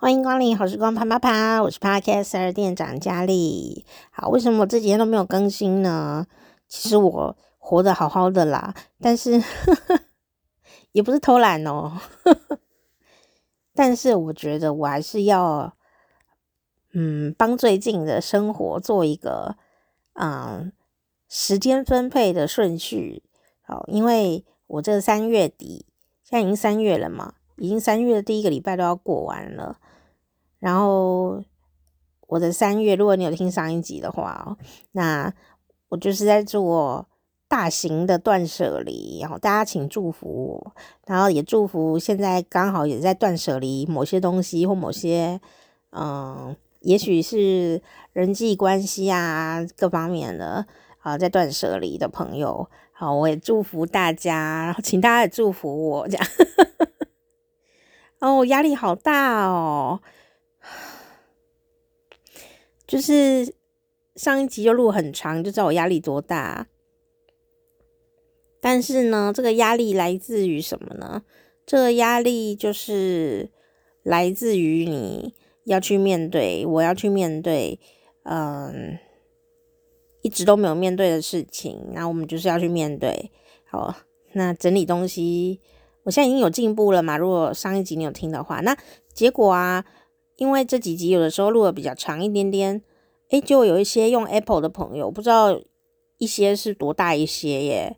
欢迎光临好时光啪啪啪，我是 Podcaster 店长佳丽。好，为什么我这几天都没有更新呢？其实我活得好好的啦，但是呵 呵也不是偷懒哦呵呵。但是我觉得我还是要，嗯，帮最近的生活做一个，嗯，时间分配的顺序。好，因为我这三月底，现在已经三月了嘛，已经三月的第一个礼拜都要过完了。然后我的三月，如果你有听上一集的话，那我就是在做大型的断舍离，然后大家请祝福我，然后也祝福现在刚好也在断舍离某些东西或某些，嗯，也许是人际关系啊各方面的啊，在断舍离的朋友，好，我也祝福大家，然后请大家也祝福我这样，哦，压力好大哦。就是上一集就录很长，就知道我压力多大。但是呢，这个压力来自于什么呢？这个压力就是来自于你要去面对，我要去面对，嗯，一直都没有面对的事情。那我们就是要去面对。好，那整理东西，我现在已经有进步了嘛？如果上一集你有听的话，那结果啊。因为这几集有的时候录的比较长一点点，诶，就有一些用 Apple 的朋友，不知道一些是多大一些耶。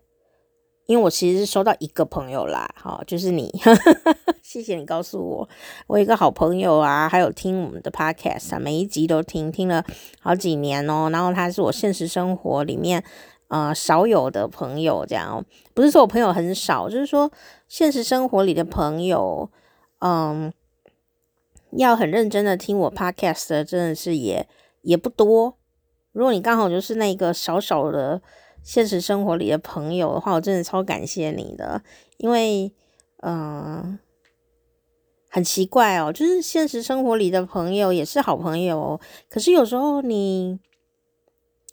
因为我其实是收到一个朋友啦，好，就是你，谢谢你告诉我，我一个好朋友啊，还有听我们的 Podcast 啊，每一集都听，听了好几年哦。然后他是我现实生活里面呃少有的朋友，这样，不是说我朋友很少，就是说现实生活里的朋友，嗯。要很认真的听我 podcast 的，真的是也也不多。如果你刚好就是那个少少的现实生活里的朋友的话，我真的超感谢你的。因为，嗯、很奇怪哦，就是现实生活里的朋友也是好朋友，可是有时候你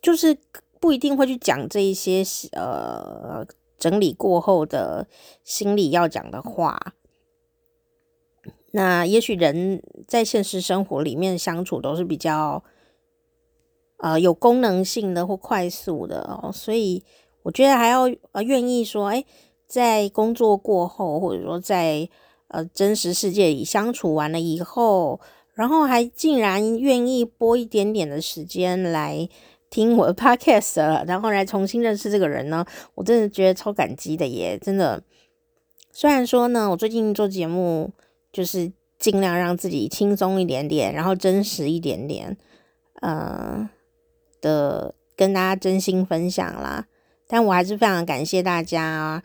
就是不一定会去讲这一些呃整理过后的心里要讲的话。那也许人在现实生活里面相处都是比较，呃，有功能性的或快速的哦，所以我觉得还要呃愿意说，诶，在工作过后，或者说在呃真实世界里相处完了以后，然后还竟然愿意拨一点点的时间来听我的 podcast 了，然后来重新认识这个人呢，我真的觉得超感激的耶，真的。虽然说呢，我最近做节目。就是尽量让自己轻松一点点，然后真实一点点，呃的跟大家真心分享啦。但我还是非常感谢大家，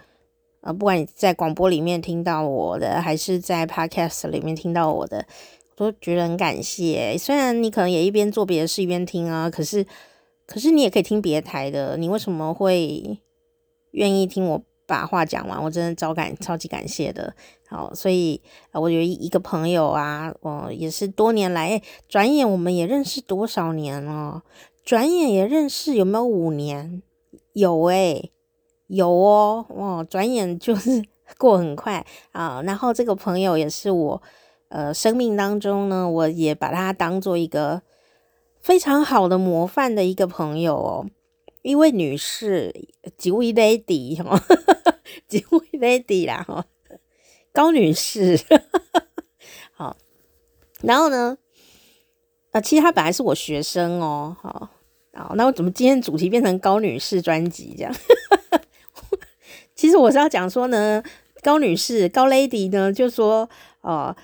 呃，不管你在广播里面听到我的，还是在 Podcast 里面听到我的，我都觉得很感谢。虽然你可能也一边做别的事一边听啊，可是可是你也可以听别台的，你为什么会愿意听我？把话讲完，我真的超感超级感谢的。好，所以我有一个朋友啊，我也是多年来，转眼我们也认识多少年了？转眼也认识有没有五年？有诶、有哦，哦，转眼就是 过很快啊。然后这个朋友也是我呃生命当中呢，我也把他当做一个非常好的模范的一个朋友哦。一位女士，几位 lady 哈，几位 lady 啦哈，高女士，好，然后呢，啊，其实她本来是我学生哦，好，好，那我怎么今天主题变成高女士专辑这样？其实我是要讲说呢，高女士，高 lady 呢，就说哦，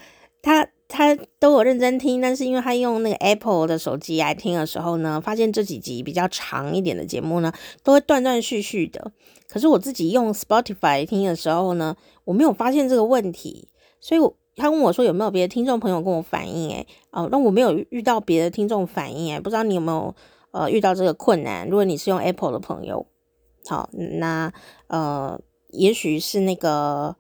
她。他都有认真听，但是因为他用那个 Apple 的手机来听的时候呢，发现这几集比较长一点的节目呢，都会断断续续的。可是我自己用 Spotify 听的时候呢，我没有发现这个问题，所以我他问我说有没有别的听众朋友跟我反映，诶，哦，那我没有遇到别的听众反映，诶，不知道你有没有呃遇到这个困难？如果你是用 Apple 的朋友，好，那呃，也许是那个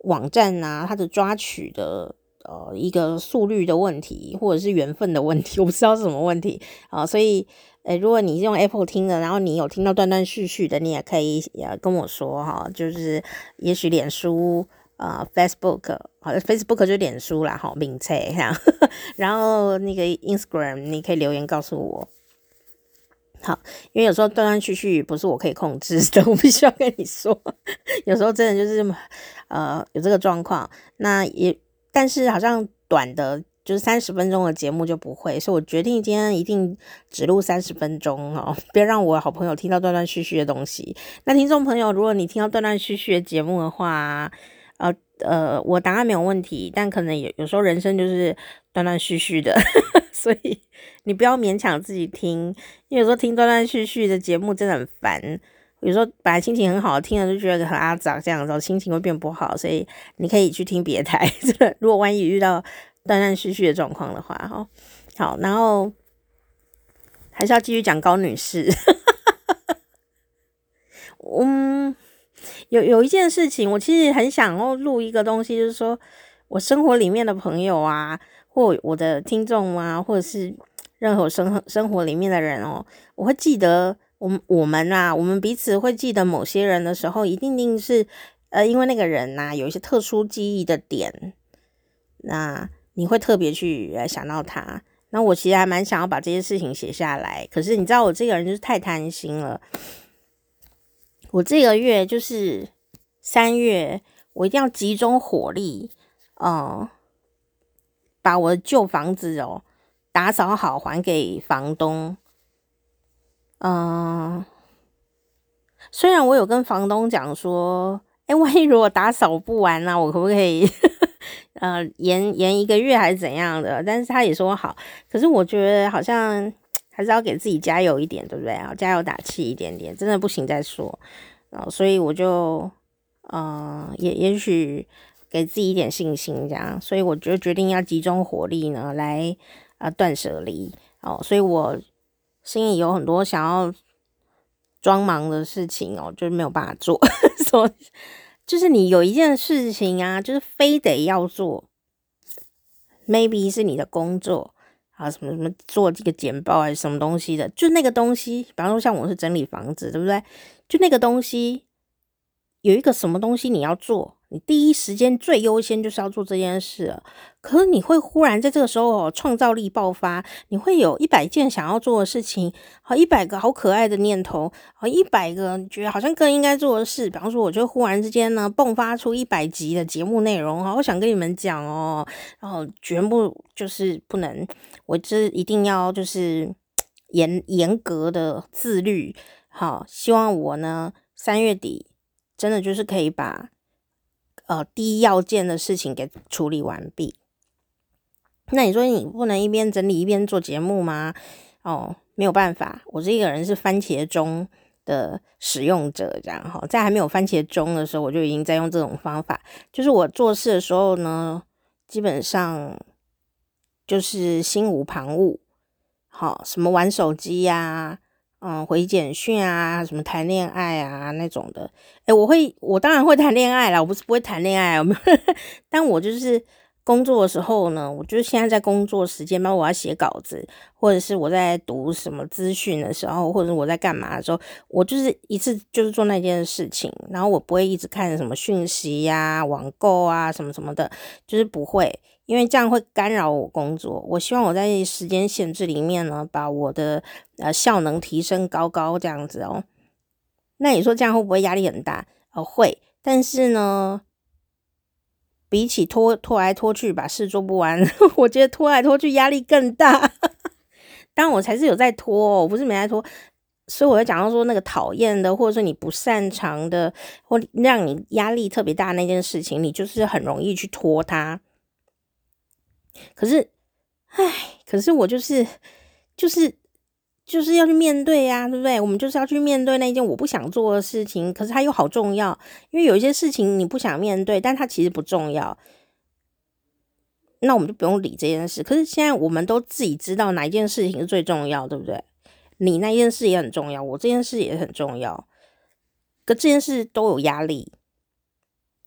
网站啊，它的抓取的。呃，一个速率的问题，或者是缘分的问题，我不知道是什么问题啊。所以，呃，如果你是用 Apple 听的，然后你有听到断断续续的，你也可以也跟我说哈。就是，也许脸书啊 Facebook，好，Facebook 就脸书啦，好，名称这样，然后那个 Instagram 你可以留言告诉我。好，因为有时候断断续续不是我可以控制的，我必须要跟你说，有时候真的就是这么呃有这个状况。那也，但是好像短的，就是三十分钟的节目就不会，所以我决定今天一定只录三十分钟哦，别让我好朋友听到断断续续的东西。那听众朋友，如果你听到断断续续的节目的话，呃呃，我答案没有问题，但可能有有时候人生就是断断续续的。所以你不要勉强自己听，因为有时候听断断续续的节目真的很烦。有时候本来心情很好，听了就觉得很阿杂，这样子心情会变不好。所以你可以去听别台。如果万一遇到断断续续的状况的话，哈，好，然后还是要继续讲高女士。嗯，有有一件事情，我其实很想要录一个东西，就是说我生活里面的朋友啊。或我的听众啊，或者是任何生生活里面的人哦，我会记得我们我们啊，我们彼此会记得某些人的时候，一定定是呃，因为那个人呐、有一些特殊记忆的点，那你会特别去想到他。那我其实还蛮想要把这些事情写下来，可是你知道我这个人就是太贪心了，我这个月就是三月，我一定要集中火力，嗯。把我的旧房子哦打扫好，还给房东。嗯，虽然我有跟房东讲说，哎，万一如果打扫不完呢，我可不可以 呃延延一个月还是怎样的？但是他也说好。可是我觉得好像还是要给自己加油一点，对不对啊？加油打气一点点，真的不行再说。然后所以我就嗯，也也许。给自己一点信心，这样，所以我就决定要集中火力呢，来啊断舍离哦。所以我心里有很多想要装忙的事情哦，就是没有办法做。所就是你有一件事情啊，就是非得要做，maybe 是你的工作啊，什么什么做这个简报还是什么东西的，就那个东西，比方说像我是整理房子，对不对？就那个东西有一个什么东西你要做。你第一时间最优先就是要做这件事，可是你会忽然在这个时候，创造力爆发，你会有一百件想要做的事情，好一百个好可爱的念头，好一百个觉得好像更应该做的事。比方说，我就忽然之间呢，迸发出一百集的节目内容，好，我想跟你们讲哦，然后全部就是不能，我这一定要就是严严格的自律，好，希望我呢三月底真的就是可以把。呃，第一要件的事情给处理完毕。那你说你不能一边整理一边做节目吗？哦，没有办法，我这个人是番茄钟的使用者，这样哈，在还没有番茄钟的时候，我就已经在用这种方法。就是我做事的时候呢，基本上就是心无旁骛，好，什么玩手机呀、嗯，回简讯啊，什么谈恋爱啊那种的，诶，我会，我当然会谈恋爱啦，我不是不会谈恋爱，但我就是工作的时候呢，我就现在在工作时间，包括我要写稿子，或者是我在读什么资讯的时候，或者我在干嘛的时候，我就是一次就是做那件事情，然后我不会一直看什么讯息呀、网购啊什么什么的，就是不会。因为这样会干扰我工作，我希望我在时间限制里面呢，把我的呃效能提升高高这样子哦。那你说这样会不会压力很大？呃，会，但是呢，比起拖拖来拖去把事做不完，我觉得拖来拖去压力更大。但我才是有在拖哦，我不是没在拖，所以我会讲到说那个讨厌的，或者说你不擅长的，或让你压力特别大那件事情，你就是很容易去拖它。可是，唉，可是我就是，就是，就是要去面对呀，对不对？我们就是要去面对那件我不想做的事情，可是它又好重要，因为有一些事情你不想面对，但它其实不重要，那我们就不用理这件事。可是现在我们都自己知道哪一件事情是最重要，对不对？你那件事也很重要，我这件事也很重要，可这件事都有压力。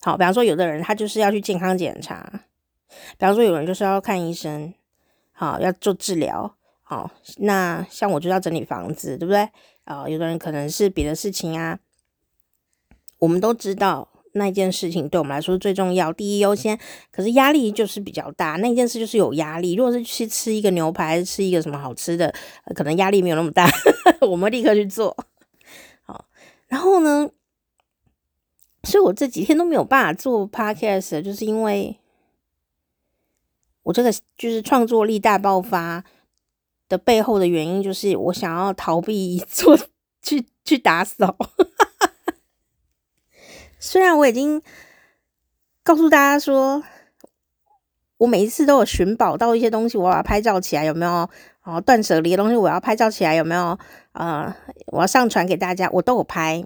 好，比方说，有的人他就是要去健康检查。比方说，有人就是要看医生，好，要做治疗，好，那像我就要整理房子，对不对？啊，有的人可能是别的事情啊。我们都知道那件事情对我们来说最重要，第一优先。可是压力就是比较大，那件事就是有压力。如果是去吃一个牛排，吃一个什么好吃的，可能压力没有那么大，我们立刻去做。好，然后呢，所以我这几天都没有办法做 podcast，就是因为我这个就是创作力大爆发的背后的原因，就是我想要逃避 做去去打扫。虽然我已经告诉大家说，我每一次都有寻宝到一些东西，我要拍照起来有没有？然后断舍离的东西我要拍照起来有没有？呃，我要上传给大家，我都有拍。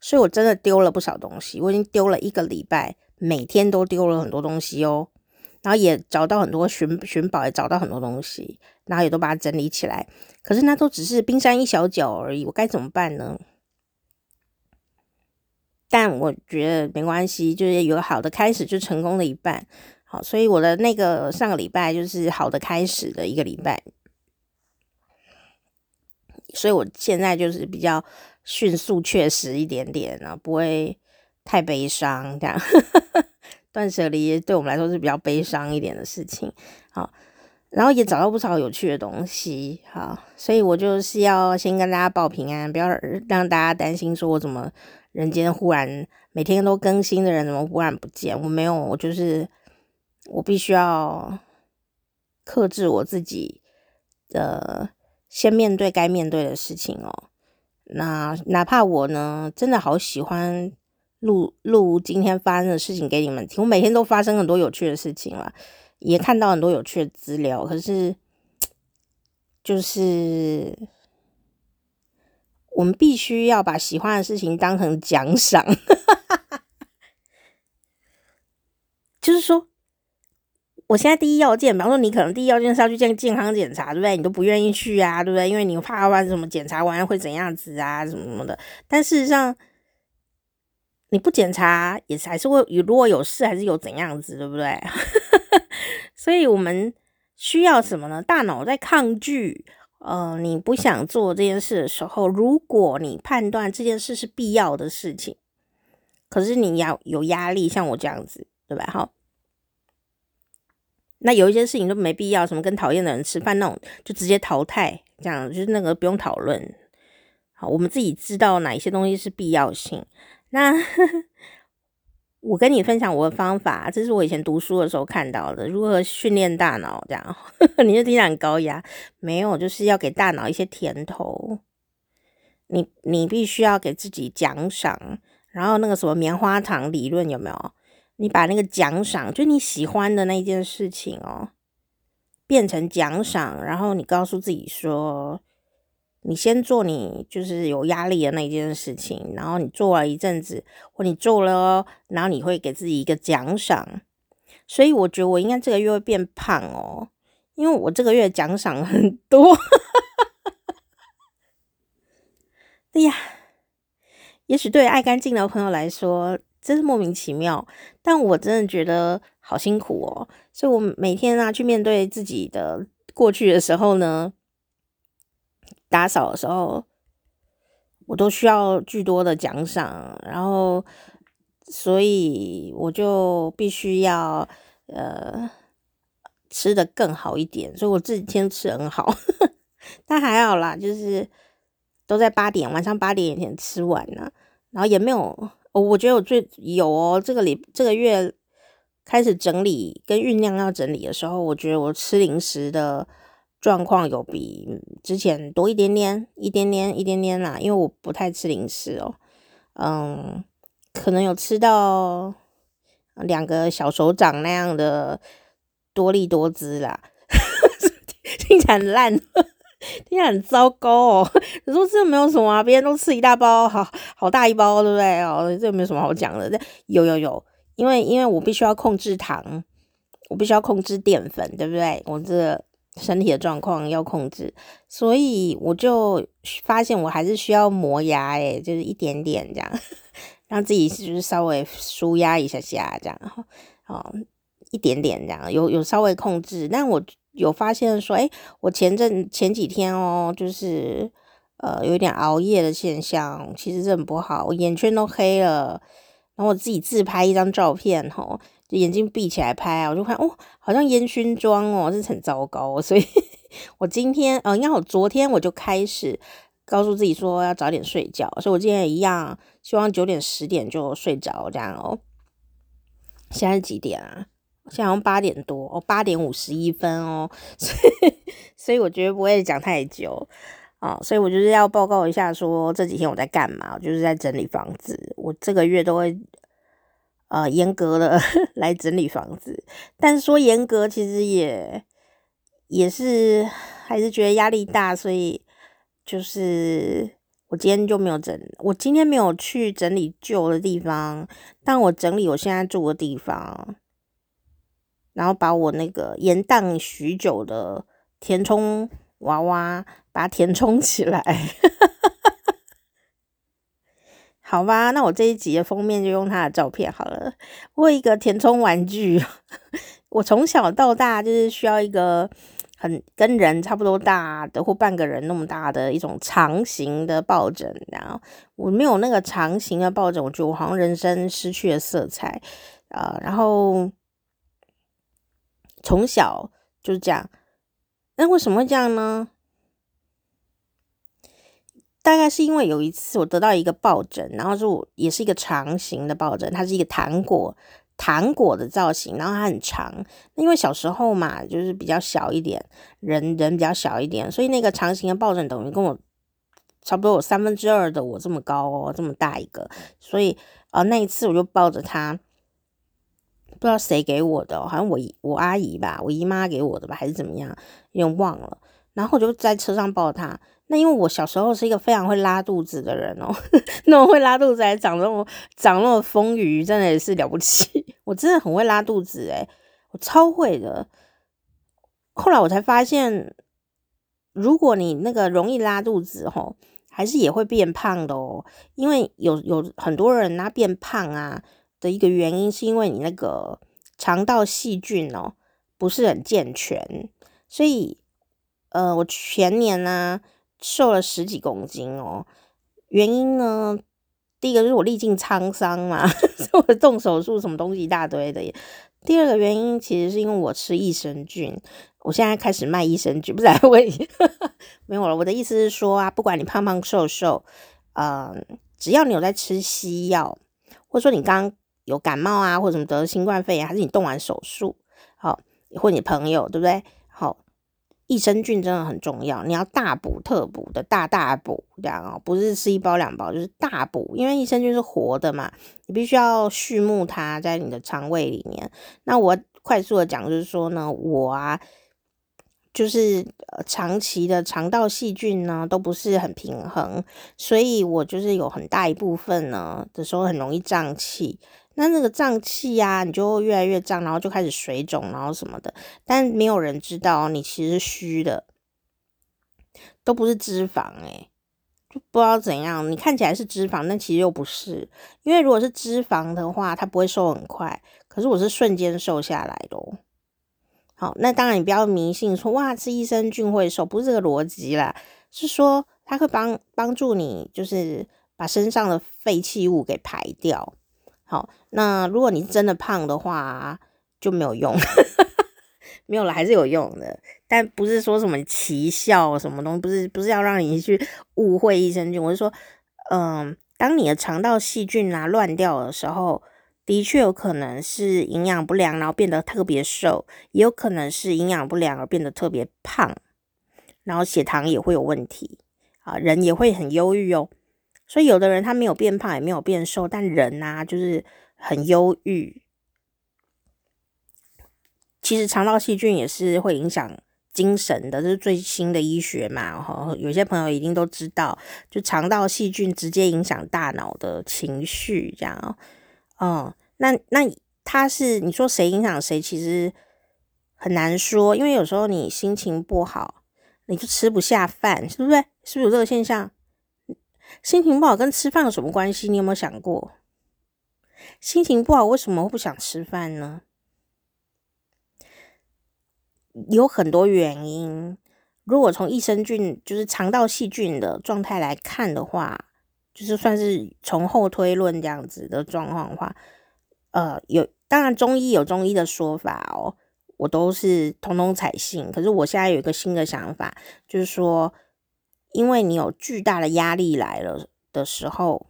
所以我真的丢了不少东西，我已经丢了一个礼拜，每天都丢了很多东西哦。然后也找到很多寻寻宝，也找到很多东西，然后也都把它整理起来。可是那都只是冰山一小角而已，我该怎么办呢？但我觉得没关系，就是有好的开始就成功了一半。好，所以我的那个上个礼拜就是好的开始的一个礼拜，所以我现在就是比较迅速、确实一点点啊，不会太悲伤这样。断舍离对我们来说是比较悲伤一点的事情。好，然后也找到不少有趣的东西。好，所以我就是要先跟大家报平安，不要让大家担心说我怎么。人间忽然每天都更新的人怎么忽然不见？我没有，我就是我必须要克制我自己的，先面对该面对的事情哦。那哪怕我呢，真的好喜欢录录今天发生的事情给你们听。我每天都发生很多有趣的事情了，也看到很多有趣的资料，可是就是。我们必须要把喜欢的事情当成奖赏，就是说，我现在第一要件，比方说你可能第一要件是要去健健康检查，对不对？你都不愿意去啊，对不对？因为你怕万一什么检查完会怎样子啊，什么什么的。但事实上，你不检查也是还是会，如果有事还是有怎样子，对不对？所以我们需要什么呢？大脑在抗拒。呃，你不想做这件事的时候，如果你判断这件事是必要的事情，可是你要有压力，像我这样子，对吧？好，那有一些事情都没必要，什么跟讨厌的人吃饭那种，就直接淘汰，这样就是那个不用讨论。好，我们自己知道哪一些东西是必要性。那。我跟你分享我的方法，这是我以前读书的时候看到的，如何训练大脑，这样 你就听起来很高压，没有，就是要给大脑一些甜头，你你必须要给自己奖赏，然后那个什么棉花糖理论有没有？你把那个奖赏，就你喜欢的那件事情哦，变成奖赏，然后你告诉自己说。你先做你就是有压力的那一件事情，然后你做了一阵子，或你做了，然后你会给自己一个奖赏。所以我觉得我应该这个月会变胖哦，因为我这个月奖赏很多。哎呀，也许对爱干净的朋友来说真是莫名其妙，但我真的觉得好辛苦哦。所以我每天啊去面对自己的过去的时候呢。打扫的时候，我都需要巨多的奖赏，然后，所以我就必须要呃吃得更好一点，所以我这几天吃很好，但还好啦，就是都在八点晚上八点以前吃完了，然后也没有，我觉得我最有哦，这个礼这个月开始整理跟酝酿要整理的时候，我觉得我吃零食的。状况有比之前多一点点，一点点，一点点啦。因为我不太吃零食哦，嗯，可能有吃到两个小手掌那样的多利多滋啦，听起来很烂，听起来很糟糕哦。你说这没有什么啊，别人都吃一大包，好好大一包，对不对？哦，这没有什么好讲的。这有有有，因为因为我必须要控制糖，我必须要控制淀粉，对不对？我这。身体的状况要控制，所以我就发现我还是需要磨牙，诶，就是一点点这样，让自己就是稍微舒压一下下这样，哦，一点点这样，有有稍微控制。但我有发现说，诶，我前阵前几天哦，就是呃有点熬夜的现象，其实这很不好，我眼圈都黑了，然后我自己自拍一张照片，吼，眼睛闭起来拍啊，我就看哦，好像烟熏妆哦，这是很糟糕。所以我今天，呃，应该我昨天我就开始告诉自己说要早点睡觉，所以我今天也一样，希望九点十点就睡着这样哦。现在几点啊？现在好像八点多哦，八点五十一分哦，所以所以我觉得不会讲太久啊，所以我就是要报告一下说这几天我在干嘛，就是在整理房子，我这个月都会呃严格的 来整理房子，但说严格其实也也是还是觉得压力大，所以就是我今天就没有整，我今天没有去整理旧的地方，但我整理我现在住的地方。然后把我那个延宕许久的填充娃娃，把它填充起来，好吧？那我这一集的封面就用他的照片好了。我一个填充玩具，我从小到大就是需要一个很跟人差不多大的或半个人那么大的一种长形的抱枕。然后我没有那个长形的抱枕，我觉得我好像人生失去了色彩啊、呃。然后。从小就是这样，那为什么会这样呢？大概是因为有一次我得到一个抱枕，然后是我也是一个长形的抱枕，它是一个糖果糖果的造型，然后它很长。因为小时候嘛，就是比较小一点，人人比较小一点，所以那个长形的抱枕等于跟我差不多有三分之二的我这么高哦，这么大一个。所以啊、呃，那一次我就抱着它。不知道谁给我的，好像我我阿姨吧，我姨妈给我的吧，还是怎么样，有点忘了。然后我就在车上抱他。那因为我小时候是一个非常会拉肚子的人哦，那么会拉肚子还长那么长那么丰腴，真的也是了不起。我真的很会拉肚子诶，我超会的。后来我才发现，如果你那个容易拉肚子吼，还是也会变胖的哦。因为有有很多人他变胖啊。的一个原因是因为你那个肠道细菌哦不是很健全，所以呃我前年呢瘦了十几公斤哦，原因呢第一个就是我历尽沧桑嘛，我动手术什么东西一大堆的，第二个原因其实是因为我吃益生菌，我现在开始卖益生菌，不是来问你，没有了。我的意思是说啊，不管你胖胖瘦瘦，呃，只要你有在吃西药，或者说你刚有感冒啊，或者什么得了新冠肺炎，还是你动完手术，好，或你朋友，对不对？益生菌真的很重要，你要大补特补的大大补，这样哦，不是吃一包两包，就是大补，因为益生菌是活的嘛，你必须要畜牧它在你的肠胃里面。那我快速的讲，就是说呢，我啊。就是呃，长期的肠道细菌呢都不是很平衡，所以我就是有很大一部分呢的时候很容易胀气。那那个胀气呀，你就越来越胀，然后就开始水肿，然后什么的。但没有人知道你其实虚的，都不是脂肪诶、就不知道怎样。你看起来是脂肪，但其实又不是。因为如果是脂肪的话，它不会瘦很快，可是我是瞬间瘦下来的哦。好，那当然你不要迷信说哇，吃益生菌会瘦，不是这个逻辑啦，是说它会帮帮助你，就是把身上的废弃物给排掉。好，那如果你真的胖的话就没有用，没有了还是有用的，但不是说什么奇效什么东西，不是不是要让你去误会益生菌，我是说，嗯，当你的肠道细菌啊乱掉的时候。的确有可能是营养不良，然后变得特别瘦，也有可能是营养不良而变得特别胖，然后血糖也会有问题啊，人也会很忧郁哦。所以有的人他没有变胖，也没有变瘦，但人呐就是很忧郁。其实肠道细菌也是会影响精神的，这是最新的医学嘛。哈，有些朋友一定都知道，就肠道细菌直接影响大脑的情绪，这样哦。哦，那那他是你说谁影响谁，其实很难说，因为有时候你心情不好，你就吃不下饭，是不是？是不是有这个现象？心情不好跟吃饭有什么关系？你有没有想过？心情不好为什么会不想吃饭呢？有很多原因。如果从益生菌，就是肠道细菌的状态来看的话。就是算是从后推论这样子的状况的话，呃，有当然中医有中医的说法哦，我都是通通采信。可是我现在有一个新的想法，就是说，因为你有巨大的压力来了的时候，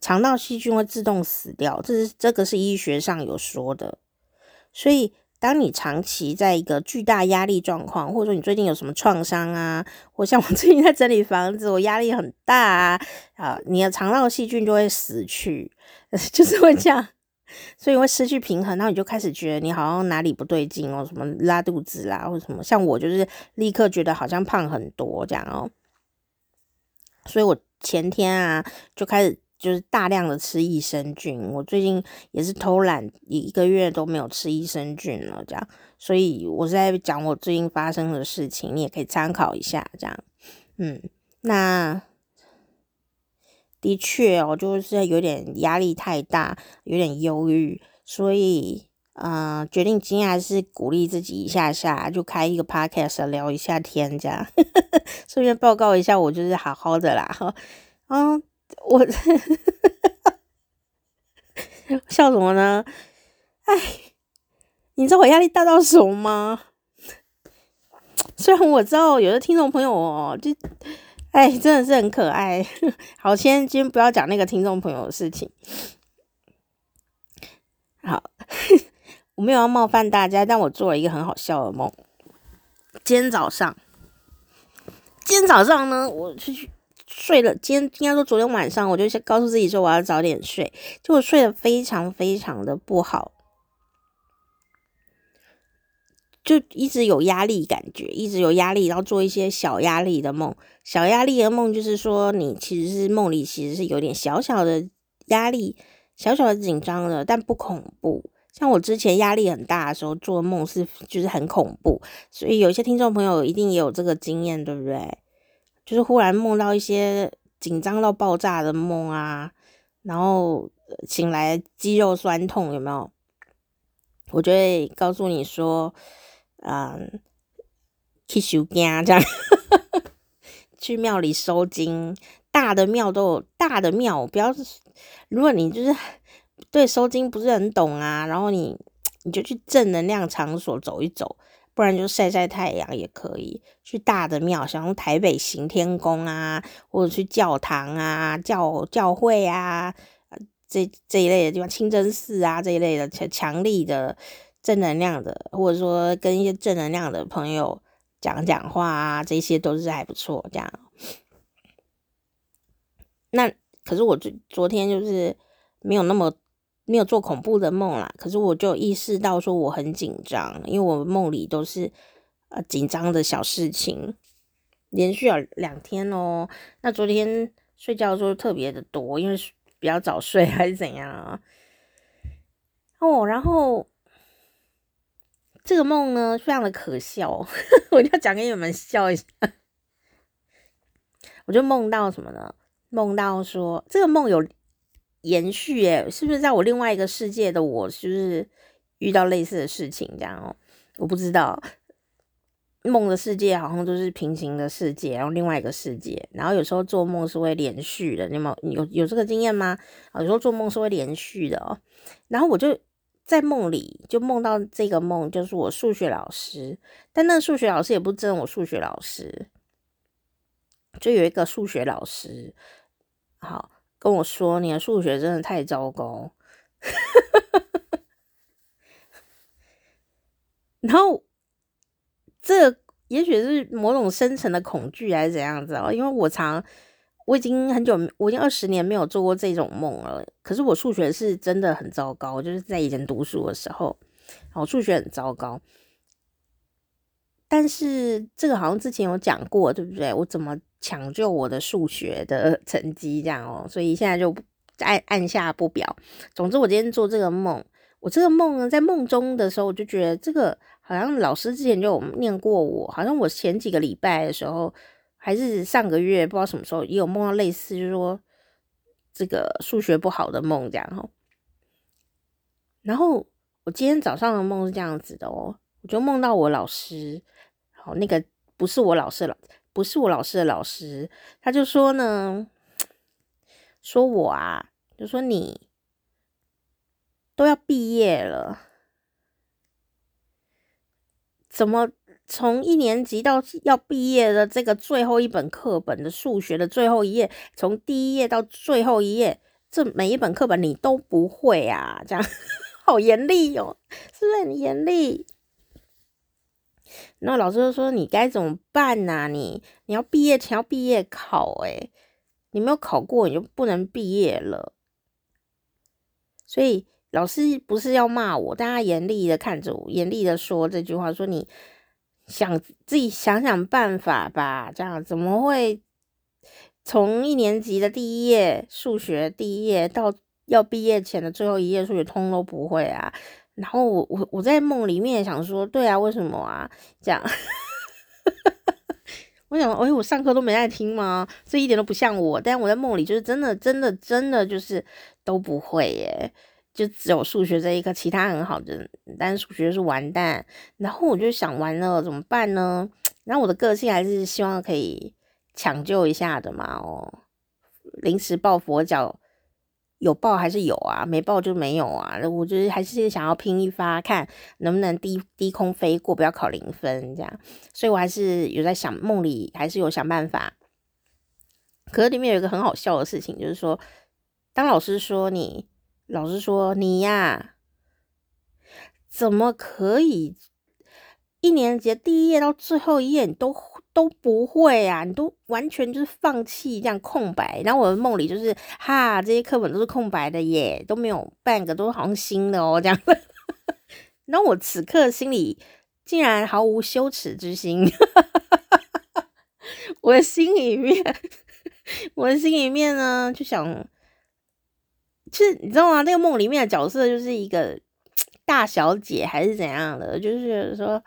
肠道细菌会自动死掉，这是这个是医学上有说的，所以。当你长期在一个巨大压力状况，或者说你最近有什么创伤啊，或像我最近在整理房子，我压力很大啊，啊，你的肠道细菌就会死去，就是会这样，所以会失去平衡，然后你就开始觉得你好像哪里不对劲哦，什么拉肚子啦，或者什么，像我就是立刻觉得好像胖很多这样哦，所以我前天啊就开始。就是大量的吃益生菌，我最近也是偷懒，一个月都没有吃益生菌了，这样，所以我是在讲我最近发生的事情，你也可以参考一下，这样，嗯，那的确哦，就是有点压力太大，有点忧郁，所以，嗯、决定今天还是鼓励自己一下下，就开一个 podcast 聊一下天，这样，顺便报告一下，我就是好好的啦，哈，嗯。我 笑什么呢？哎，你知道我压力大到什么吗？虽然我知道有的听众朋友哦，就哎真的是很可爱。好，先今天不要讲那个听众朋友的事情。好，我没有要冒犯大家，但我做了一个很好笑的梦。今天早上，今天早上呢，我去。睡了，今天应该说昨天晚上，我就先告诉自己说我要早点睡，结果睡得非常非常的不好，就一直有压力感觉，一直有压力，然后做一些小压力的梦。小压力的梦就是说，你其实是梦里其实是有点小小的压力，小小的紧张的，但不恐怖。像我之前压力很大的时候做梦是就是很恐怖，所以有些听众朋友一定也有这个经验，对不对？就是忽然梦到一些紧张到爆炸的梦啊，然后醒来肌肉酸痛，有没有？我就会告诉你说，嗯，去收惊这样，去庙里收经。大的庙都有大的庙，不要。如果你就是对收经不是很懂啊，然后你你就去正能量场所走一走。不然就晒晒太阳也可以，去大的庙，像台北行天宫啊，或者去教堂啊、教教会啊，这这一类的地方，清真寺啊这一类的强强力的正能量的，或者说跟一些正能量的朋友讲讲话啊，这些都是还不错。这样，那可是我昨昨天就是没有那么。没有做恐怖的梦啦，可是我就意识到说我很紧张，因为我梦里都是呃紧张的小事情，连续有两天哦。那昨天睡觉的时候特别的多，因为比较早睡还是怎样啊？哦，然后这个梦呢非常的可笑，我就讲给你们笑一下。我就梦到什么呢？梦到说这个梦有。延续诶，是不是在我另外一个世界的我，就是遇到类似的事情这样哦？我不知道，梦的世界好像都是平行的世界，然后另外一个世界，然后有时候做梦是会连续的，你有有有这个经验吗？啊，有时候做梦是会连续的哦。然后我就在梦里就梦到这个梦，就是我数学老师，但那数学老师也不真我数学老师，就有一个数学老师，好。跟我说，你的数学真的太糟糕，然后这也许是某种深层的恐惧还是怎样子哦？因为我常我已经很久，我已经二十年没有做过这种梦了。可是我数学是真的很糟糕，就是在以前读书的时候，我数学很糟糕。但是这个好像之前有讲过，对不对？我怎么抢救我的数学的 成绩这样哦？所以现在就按按下不表。总之，我今天做这个梦，我这个梦呢，在梦中的时候，我就觉得这个好像老师之前就有念过我，好像我前几个礼拜的时候，还是上个月不知道什么时候也有梦到类似，就是说这个数学不好的梦这样哦。然后我今天早上的梦是这样子的哦，我就梦到我老师。好，那个不是我老师了，不是我老师的老师，他就说呢，说我啊，就说你都要毕业了，怎么从一年级到要毕业的这个最后一本课本的数学的最后一页，从第一页到最后一页，这每一本课本你都不会啊？这样 好严厉哦，是不是很严厉？然后老师就说：“你该怎么办呐、啊？你你要毕业前要毕业考，诶，你没有考过，你就不能毕业了。所以老师不是要骂我，但他严厉的看着我，严厉的说这句话：说你想自己想想办法吧。这样怎么会从一年级的第一页数学第一页到要毕业前的最后一页数学通都不会啊？”然后我我我在梦里面想说，对啊，为什么啊？这样，我想，哎，我上课都没在听吗？这一点都不像我。但我在梦里就是真的，真的，真的就是都不会耶，就只有数学这一科，其他很好的，但数学是完蛋。然后我就想，完了怎么办呢？然后我的个性还是希望可以抢救一下的嘛，哦，临时抱佛脚。有报还是有啊，没报就没有啊。我就是还是想要拼一发，看能不能低低空飞过，不要考零分这样。所以我还是有在想，梦里还是有想办法。可是里面有一个很好笑的事情，就是说，当老师说你，老师说你呀，怎么可以一年级第一页到最后一页你都。都不会啊，你都完全就是放弃这样空白，然后我的梦里就是哈，这些课本都是空白的耶，都没有半个，都好像新的哦这样。然后我此刻心里竟然毫无羞耻之心，我的心里面，我的心里面呢就想，其实你知道吗？那个梦里面的角色就是一个大小姐还是怎样的，就是说。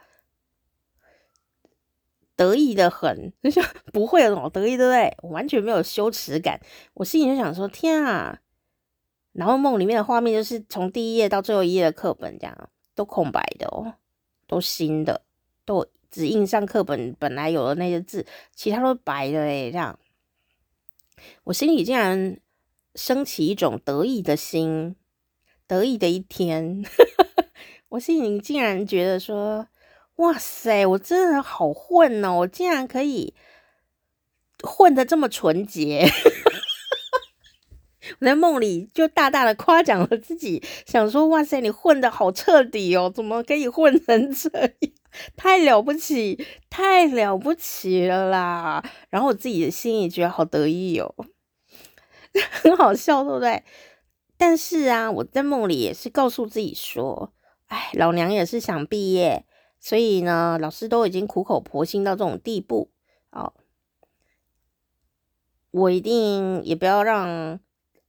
得意的很，就像不会有得意，对不对？完全没有羞耻感，我心里就想说：天啊！然后梦里面的画面就是从第一页到最后一页的课本，这样都空白的哦，都新的，都只印上课本本来有的那些字，其他都白的诶，这样，我心里竟然升起一种得意的心，得意的一天，我心里竟然觉得说。哇塞，我真的好混哦！我竟然可以混的这么纯洁，我在梦里就大大的夸奖了自己，想说：哇塞，你混的好彻底哦！怎么可以混成这样？太了不起，太了不起了啦！然后我自己的心里觉得好得意哦，很好笑，对不对？但是啊，我在梦里也是告诉自己说：哎，老娘也是想毕业。所以呢，老师都已经苦口婆心到这种地步，哦，我一定也不要让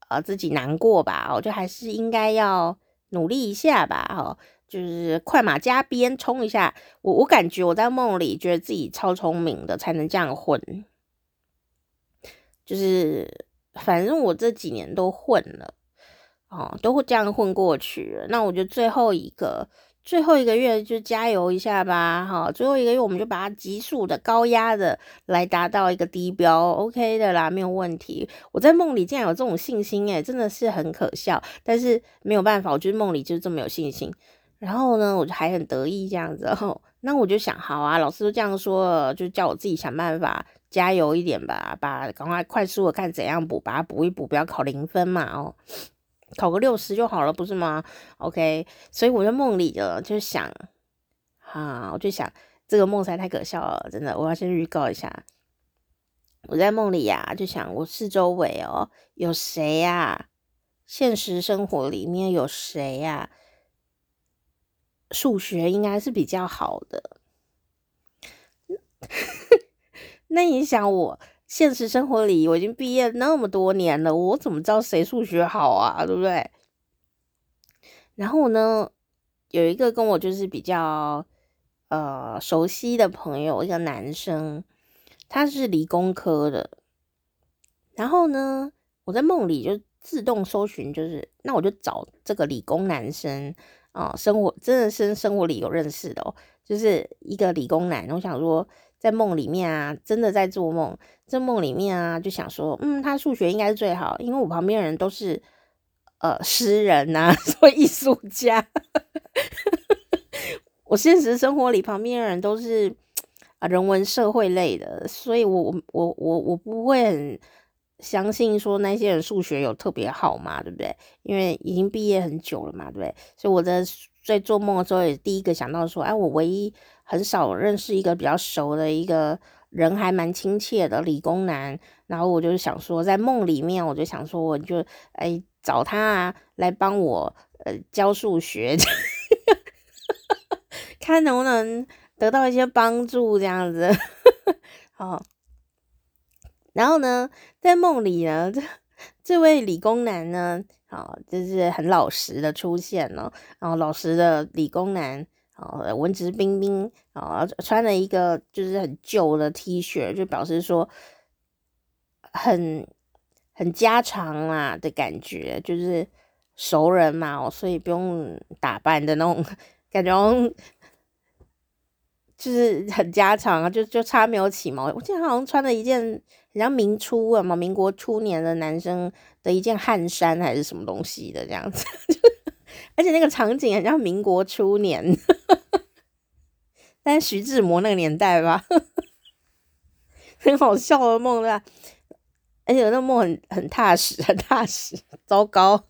呃自己难过吧，我就还是应该要努力一下吧，哦，就是快马加鞭冲一下。我我感觉我在梦里觉得自己超聪明的，才能这样混，就是反正我这几年都混了，哦，都会这样混过去。那我觉得最后一个。最后一个月就加油一下吧，哈，最后一个月我们就把它急速的、高压的来达到一个低标，OK 的啦，没有问题。我在梦里竟然有这种信心，诶，真的是很可笑，但是没有办法，我就是梦里就是这么有信心。然后呢，我就还很得意这样子，哦，那我就想，好啊，老师都这样说了，就叫我自己想办法加油一点吧，把赶快快速的看怎样补，把它补一补，不要考零分嘛，哦。考个六十就好了，不是吗？OK，所以我在梦里的就想，啊，我就想这个梦实在太可笑了，真的，我要先预告一下。我在梦里呀、就想我四周围哦，有谁呀、现实生活里面有谁呀、数学应该是比较好的。那你想我？现实生活里，我已经毕业那么多年了，我怎么知道谁数学好啊？对不对？然后呢，有一个跟我就是比较呃熟悉的朋友，一个男生，他是理工科的。然后呢，我在梦里就自动搜寻，就是那我就找这个理工男生啊、生活真的是生活里有认识的哦，就是一个理工男。我想说，在梦里面啊，真的在做梦，在梦里面啊，就想说，嗯，他数学应该是最好，因为我旁边人都是呃诗人呐、啊，所以艺术家。我现实生活里旁边的人都是啊人文社会类的，所以我我我我我不会很。相信说那些人数学有特别好嘛，对不对？因为已经毕业很久了嘛，对不对？所以我在在做梦的时候也第一个想到说，哎，我唯一很少认识一个比较熟的一个人，还蛮亲切的理工男。然后我就想说，在梦里面，我就想说，我就哎找他啊来帮我呃教数学，看能不能得到一些帮助，这样子，好。然后呢，在梦里呢，这 这位理工男呢，啊，就是很老实的出现了，然后老实的理工男，哦，文质彬彬，啊，穿了一个就是很旧的 T 恤，就表示说很很家常啊的感觉，就是熟人嘛，所以不用打扮的那种感觉。就是很家常啊，就就差没有起毛。我记得好像穿了一件，很像明初啊嘛，民国初年的男生的一件汗衫还是什么东西的这样子，而且那个场景很像民国初年，但是徐志摩那个年代吧，很好笑的梦对吧？而且那梦很很踏实，很踏实。糟糕，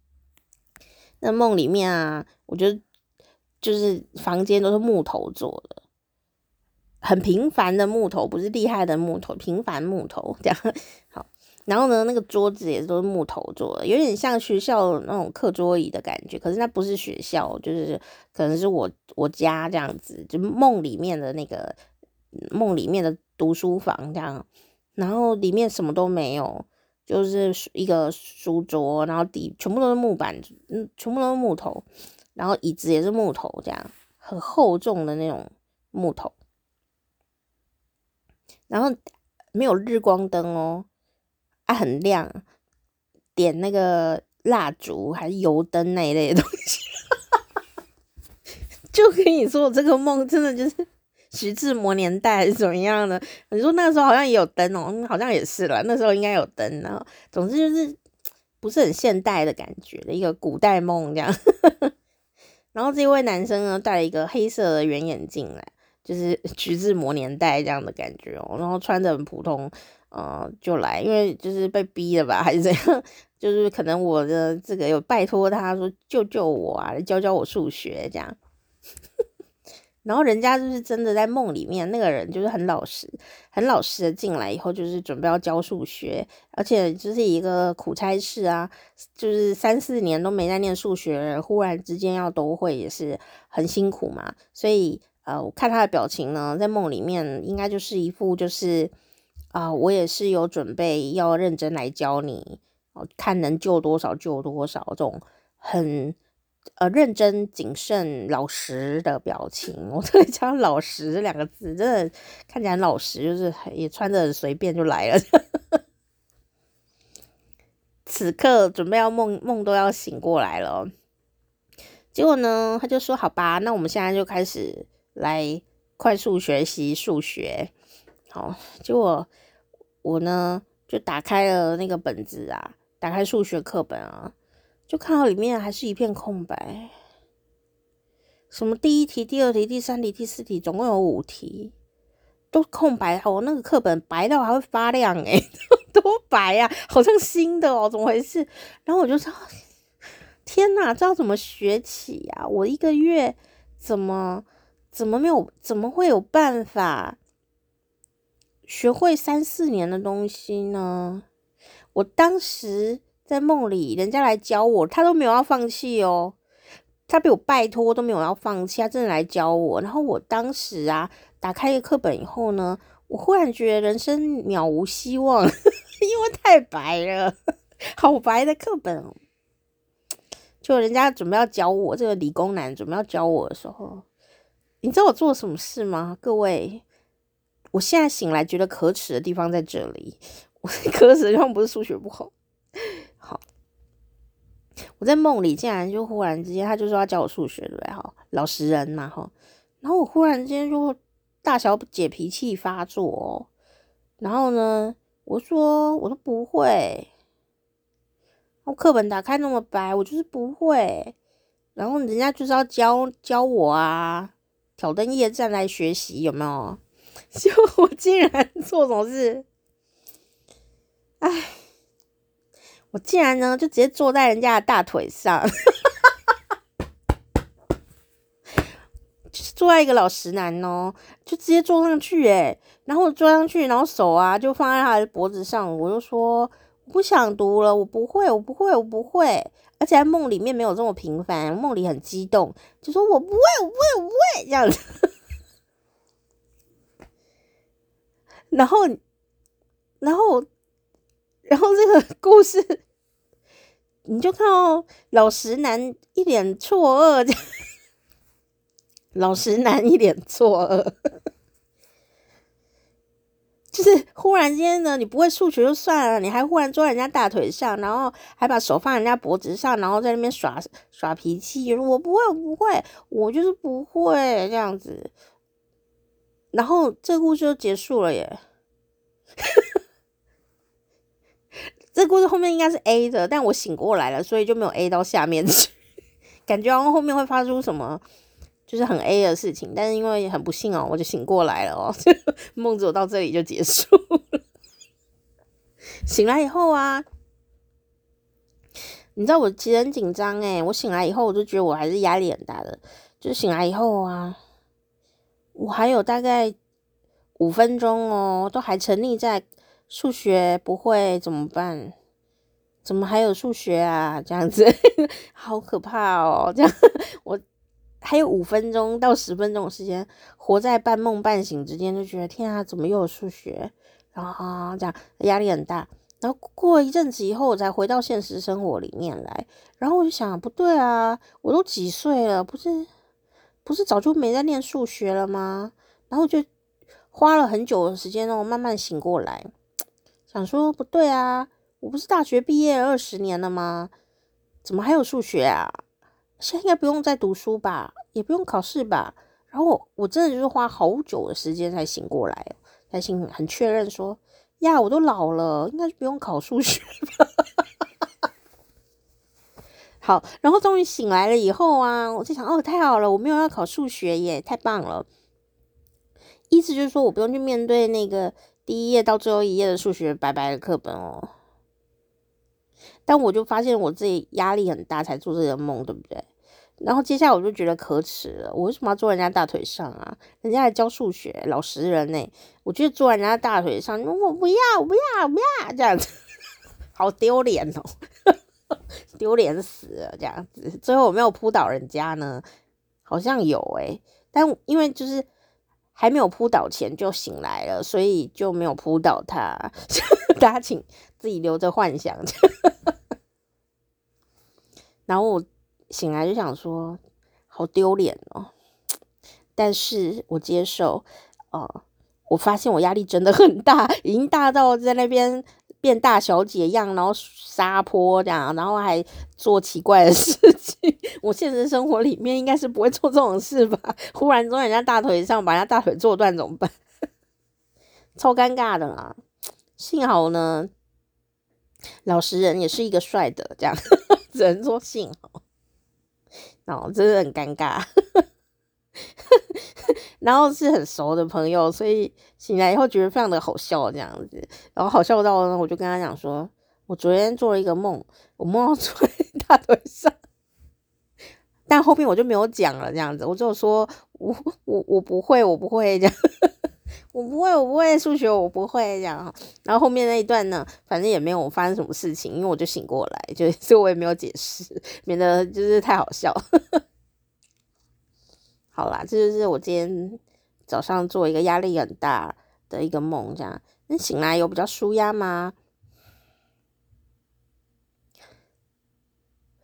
那梦里面啊，我觉得。就是房间都是木头做的，很平凡的木头，不是厉害的木头，平凡木头这样。好，然后呢，那个桌子也是都是木头做的，有点像学校那种课桌椅的感觉。可是那不是学校，就是可能是我我家这样子，就梦里面的那个梦里面的读书房这样。然后里面什么都没有，就是一个书桌，然后底全部都是木板，嗯，全部都是木头。然后椅子也是木头，这样很厚重的那种木头。然后没有日光灯哦，啊，很亮，点那个蜡烛还是油灯那一类的东西。就跟你说，我这个梦真的就是徐志摩年代还是怎么样的？你说那个时候好像也有灯哦，好像也是了，那时候应该有灯。然后总之就是不是很现代的感觉的一个古代梦这样。然后这位男生呢，戴了一个黑色的圆眼镜来，就是徐志摩年代这样的感觉哦。然后穿着很普通，呃，就来，因为就是被逼的吧，还是怎样？就是可能我的这个有拜托他说救救我啊，教教我数学这样。然后人家就是真的在梦里面，那个人就是很老实，很老实的进来以后，就是准备要教数学，而且就是一个苦差事啊，就是三四年都没在念数学，忽然之间要都会，也是很辛苦嘛。所以呃，我看他的表情呢，在梦里面应该就是一副就是啊、我也是有准备要认真来教你，看能救多少救多少这种很。呃，认真、谨慎、老实的表情，我特别讲“老实”这两个字，真的看起来老实，就是也穿着随便就来了。此刻准备要梦梦都要醒过来了，结果呢，他就说：“好吧，那我们现在就开始来快速学习数学。”好，结果我呢就打开了那个本子啊，打开数学课本啊。就看到里面还是一片空白，什么第一题、第二题、第三题、第四题，总共有五题，都空白。我那个课本白到还会发亮诶，多白呀，好像新的哦，怎么回事？然后我就说：天哪，这要怎么学起呀？我一个月怎么怎么没有，怎么会有办法学会三四年的东西呢？我当时。在梦里，人家来教我，他都没有要放弃哦。他被我拜托都没有要放弃，他真的来教我。然后我当时啊，打开一个课本以后呢，我忽然觉得人生渺无希望，因为太白了，好白的课本。就人家准备要教我，这个理工男准备要教我的时候，你知道我做了什么事吗？各位，我现在醒来觉得可耻的地方在这里。我 可耻的地方不是数学不好。好我在梦里竟然就忽然之间，他就说要教我数学，对不对？哈，老实人嘛，哈。然后我忽然之间就大小姐脾气发作，然后呢，我说我都不会，我课本打开那么白，我就是不会，然后人家就是要教教我啊，挑灯夜战来学习有没有？就我竟然做这种事，哎，我竟然呢就直接坐在人家的大腿上。就是坐在一个老实男哦，就直接坐上去诶，然后我坐上去，然后手啊就放在他的脖子上，我就说我不想读了，我不会，我不会，我不会，而且在梦里面没有这么频繁，梦里很激动，就说我不会，我不会，我不会这样子，然后，然后，然后这个故事，你就看到老实男一脸错愕。老实男一脸错愕，就是忽然间呢，你不会数学就算了，你还忽然坐人家大腿上，然后还把手放人家脖子上，然后在那边耍耍脾气，我不会，我不会，我就是不会这样子。然后这个故事就结束了耶。这个故事后面应该是 A 的，但我醒过来了，所以就没有 A 到下面去，感觉好像后面会发出什么。就是很 A 的事情，但是因为很不幸哦，我就醒过来了哦，梦只有到这里就结束了。醒来以后啊，你知道我其实很紧张诶，我醒来以后我就觉得我还是压力很大的。就是醒来以后啊，我还有大概五分钟哦，都还沉溺在数学不会怎么办？怎么还有数学啊？这样子 好可怕哦！这样我。还有五分钟到十分钟的时间，活在半梦半醒之间，就觉得天啊，怎么又有数学？然后啊，这样压力很大。然后过一阵子以后，我才回到现实生活里面来。然后我就想，不对啊，我都几岁了，不是不是早就没在念数学了吗？然后就花了很久的时间，让我慢慢醒过来，想说不对啊，我不是大学毕业二十年了吗？怎么还有数学啊？现在应该不用再读书吧，也不用考试吧。然后我，我真的就是花好久的时间才醒过来，才醒很确认说呀，我都老了，应该是不用考数学吧。好，然后终于醒来了以后啊，我就想哦，太好了，我没有要考数学耶，太棒了。意思就是说我不用去面对那个第一页到最后一页的数学白白的课本哦。但我就发现我自己压力很大，才做这个梦，对不对？然后接下来我就觉得可耻了，我为什么要坐人家大腿上啊？人家还教数学，老实人呢、我觉得坐人家大腿上，我不要，不要，不要，这样子，好丢脸哦，丢脸死了，这样子。最后我没有扑倒人家呢，好像有诶、但因为就是还没有扑倒前就醒来了，所以就没有扑倒他。大家请自己留着幻想。然后我。醒来就想说，好丢脸哦！但是我接受，哦、呃，我发现我压力真的很大，已经大到在那边变大小姐样，然后撒泼这样，然后还做奇怪的事情。我现实生活里面应该是不会做这种事吧？忽然坐人家大腿上，把人家大腿坐断怎么办？超尴尬的啦！幸好呢，老实人也是一个帅的，这样 只能说幸好。哦，真的很尴尬，然后是很熟的朋友，所以醒来以后觉得非常的好笑这样子，然后好笑到呢，我就跟他讲说，我昨天做了一个梦，我梦到坐在 大腿上，但后面我就没有讲了这样子，我只有说我我我不会，我不会这样。我不会，我不会数学，我不会这样。然后后面那一段呢，反正也没有发生什么事情，因为我就醒过来，就 所以我也没有解释，免得就是太好笑。好啦，这就是我今天早上做一个压力很大的一个梦，这样。那醒来有比较舒压吗？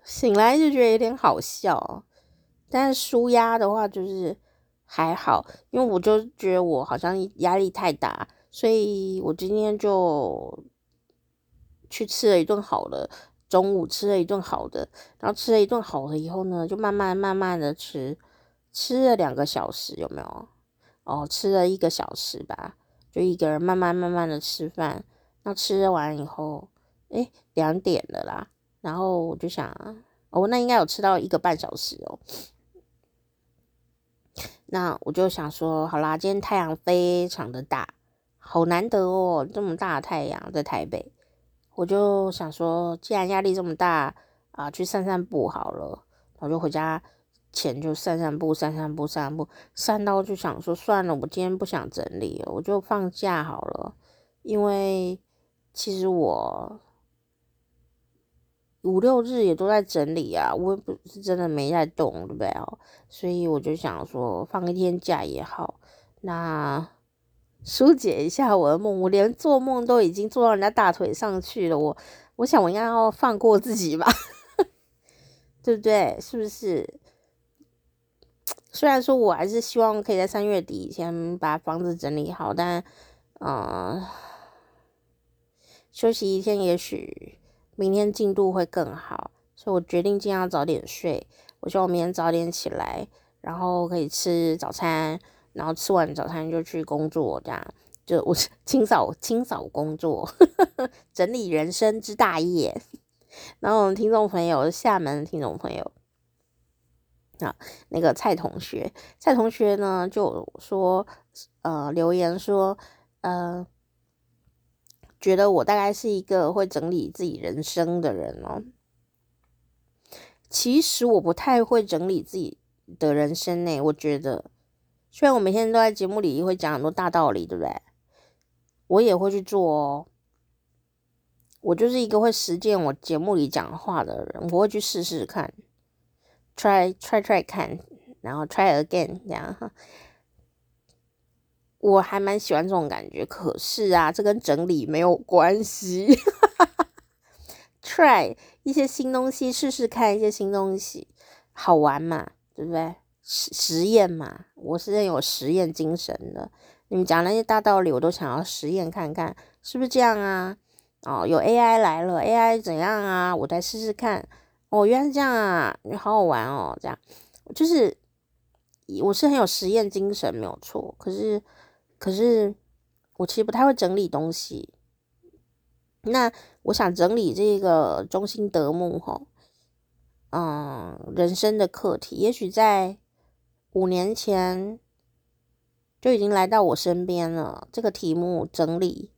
醒来就觉得有点好笑，但是舒压的话就是。还好，因为我就觉得我好像压力太大，所以我今天就去吃了一顿好的，中午吃了一顿好的，然后吃了一顿好的以后呢，就慢慢慢慢的吃，吃了两个小时，有没有？哦，吃了一个小时吧，就一个人慢慢慢慢的吃饭。那吃完以后，诶，两点了啦。然后我就想，哦，那应该有吃到一个半小时哦。那我就想说，好啦，今天太阳非常的大，好难得哦，这么大的太阳在台北。我就想说，既然压力这么大啊，去散散步好了。我就回家前就散散步，散散步，散散步，散到就想说，算了，我今天不想整理，我就放假好了。因为其实我五六日也都在整理啊，我也不是真的没在动，对不对哦？所以我就想说，放一天假也好，那疏解一下我的梦。我连做梦都已经做到人家大腿上去了，我我想我应该要放过自己吧，对不对？是不是？虽然说我还是希望可以在三月底以前把房子整理好，但嗯、呃，休息一天，也许明天进度会更好，所以我决定尽量早点睡。我希望我明天早点起来，然后可以吃早餐，然后吃完早餐就去工作，这样就我清扫清扫工作呵呵，整理人生之大业。然后我们听众朋友，厦门的听众朋友啊，那个蔡同学，蔡同学呢就说，呃，留言说，呃，觉得我大概是一个会整理自己人生的人哦。其实我不太会整理自己的人生呢。我觉得，虽然我每天都在节目里会讲很多大道理，对不对？我也会去做哦。我就是一个会实践我节目里讲话的人，我会去试试看，try try try 看，然后 try again 这样。我还蛮喜欢这种感觉。可是啊，这跟整理没有关系。try 一些新东西，试试看一些新东西，好玩嘛，对不对？实实验嘛，我是有实验精神的。你们讲那些大道理，我都想要实验看看，是不是这样啊？哦，有 AI 来了，AI 怎样啊？我再试试看。哦，原来是这样啊，好好玩哦，这样就是我是很有实验精神，没有错。可是，可是我其实不太会整理东西。那我想整理这个中心德目哈，嗯，人生的课题，也许在五年前就已经来到我身边了。这个题目整理，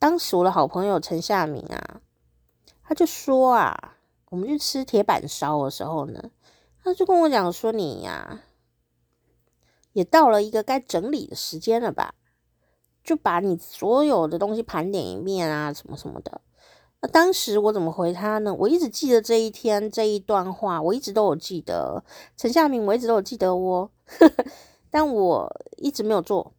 当时我的好朋友陈夏明啊，他就说啊，我们去吃铁板烧的时候呢，他就跟我讲说，你呀、也到了一个该整理的时间了吧。就把你所有的东西盘点一遍啊，什么什么的。那当时我怎么回他呢？我一直记得这一天这一段话，我一直都有记得。陈夏明，我一直都有记得哦，但我一直没有做。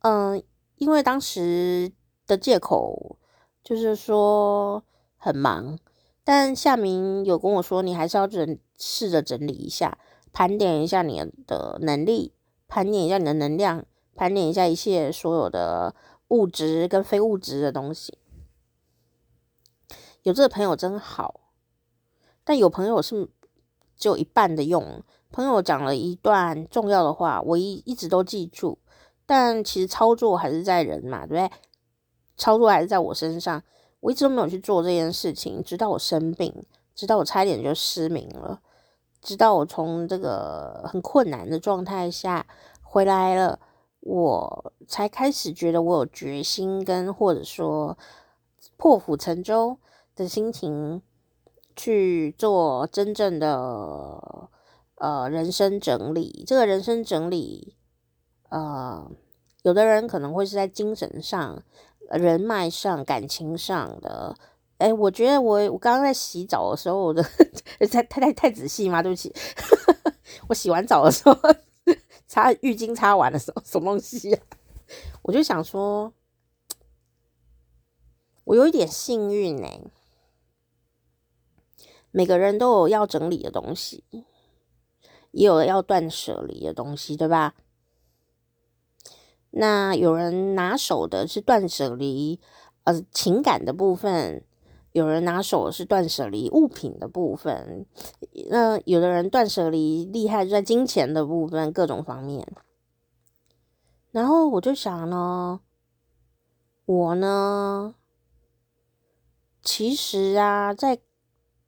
嗯，因为当时的借口就是说很忙，但夏明有跟我说，你还是要整试着整理一下，盘点一下你的能力。盘点一下你的能量，盘点一下一切所有的物质跟非物质的东西。有这个朋友真好，但有朋友是只有一半的用。朋友讲了一段重要的话，我一一直都记住，但其实操作还是在人嘛，对不对？操作还是在我身上，我一直都没有去做这件事情，直到我生病，直到我差一点就失明了。直到我从这个很困难的状态下回来了，我才开始觉得我有决心跟或者说破釜沉舟的心情去做真正的呃人生整理。这个人生整理，呃，有的人可能会是在精神上、人脉上、感情上的。哎，我觉得我我刚刚在洗澡的时候，我的 太太太太仔细吗？对不起，我洗完澡的时候，擦浴巾擦完的时候，什么东西啊？我就想说，我有一点幸运呢。每个人都有要整理的东西，也有要断舍离的东西，对吧？那有人拿手的是断舍离，呃，情感的部分。有人拿手是断舍离物品的部分，那有的人断舍离厉害在金钱的部分，各种方面。然后我就想呢，我呢，其实啊，在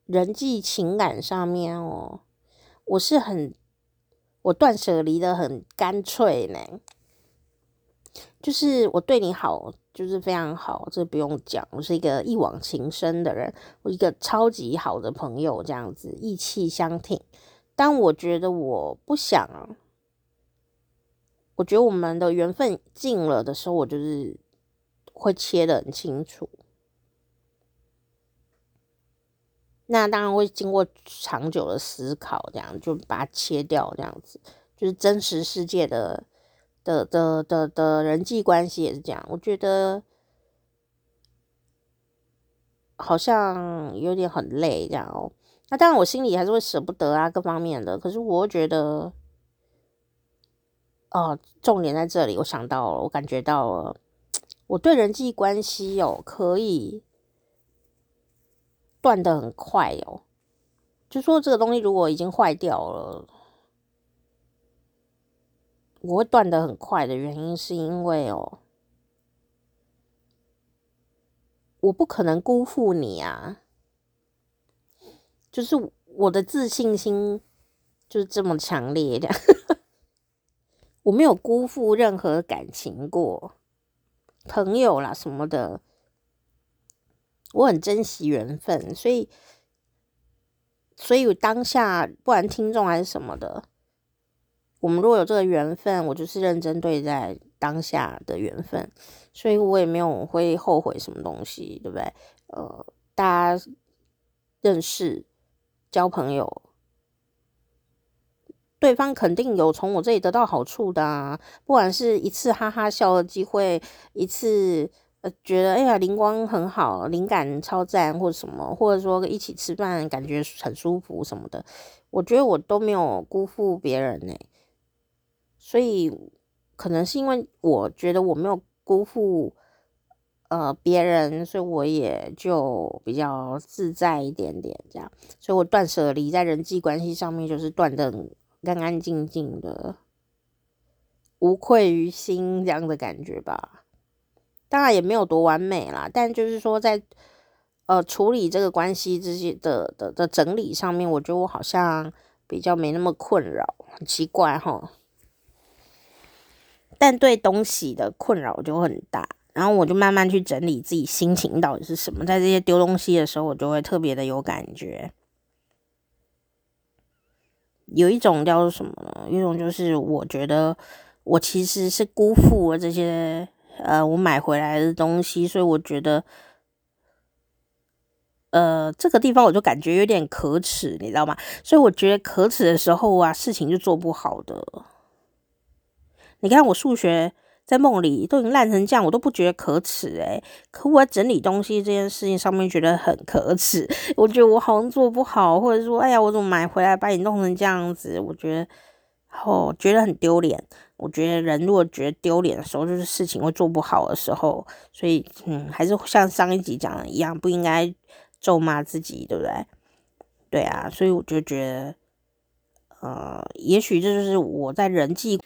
人际情感上面哦，我是很，我断舍离的很干脆呢。就是我对你好，就是非常好，这不用讲。我是一个一往情深的人，我一个超级好的朋友，这样子义气相挺。当我觉得我不想，我觉得我们的缘分尽了的时候，我就是会切得很清楚。那当然会经过长久的思考，这样就把它切掉，这样子就是真实世界的。的的的的人际关系也是这样，我觉得好像有点很累这样哦。那当然，我心里还是会舍不得啊，各方面的。可是我觉得，哦，重点在这里，我想到了，我感觉到了，我对人际关系哦，可以断的很快哦。就说这个东西如果已经坏掉了。我会断的很快的原因，是因为哦，我不可能辜负你啊！就是我的自信心就是这么强烈的，我没有辜负任何感情过，朋友啦什么的，我很珍惜缘分，所以，所以当下不管听众还是什么的。我们如果有这个缘分，我就是认真对待当下的缘分，所以我也没有会后悔什么东西，对不对？呃，大家认识、交朋友，对方肯定有从我这里得到好处的啊，不管是一次哈哈笑的机会，一次呃觉得哎呀灵光很好，灵感超赞，或者什么，或者说一起吃饭感觉很舒服什么的，我觉得我都没有辜负别人呢。所以，可能是因为我觉得我没有辜负呃别人，所以我也就比较自在一点点这样。所以我断舍离在人际关系上面就是断的干干净净的，无愧于心这样的感觉吧。当然也没有多完美啦，但就是说在呃处理这个关系这些的的的整理上面，我觉得我好像比较没那么困扰，很奇怪哈。但对东西的困扰就很大，然后我就慢慢去整理自己心情到底是什么。在这些丢东西的时候，我就会特别的有感觉。有一种叫做什么呢？一种就是我觉得我其实是辜负了这些呃我买回来的东西，所以我觉得呃这个地方我就感觉有点可耻，你知道吗？所以我觉得可耻的时候啊，事情就做不好的。你看我数学在梦里都已经烂成这样，我都不觉得可耻诶、可我在整理东西这件事情上面觉得很可耻，我觉得我好像做不好，或者说哎呀，我怎么买回来把你弄成这样子？我觉得哦，觉得很丢脸。我觉得人如果觉得丢脸的时候，就是事情会做不好的时候。所以嗯，还是像上一集讲的一样，不应该咒骂自己，对不对？对啊，所以我就觉得呃，也许这就是我在人际。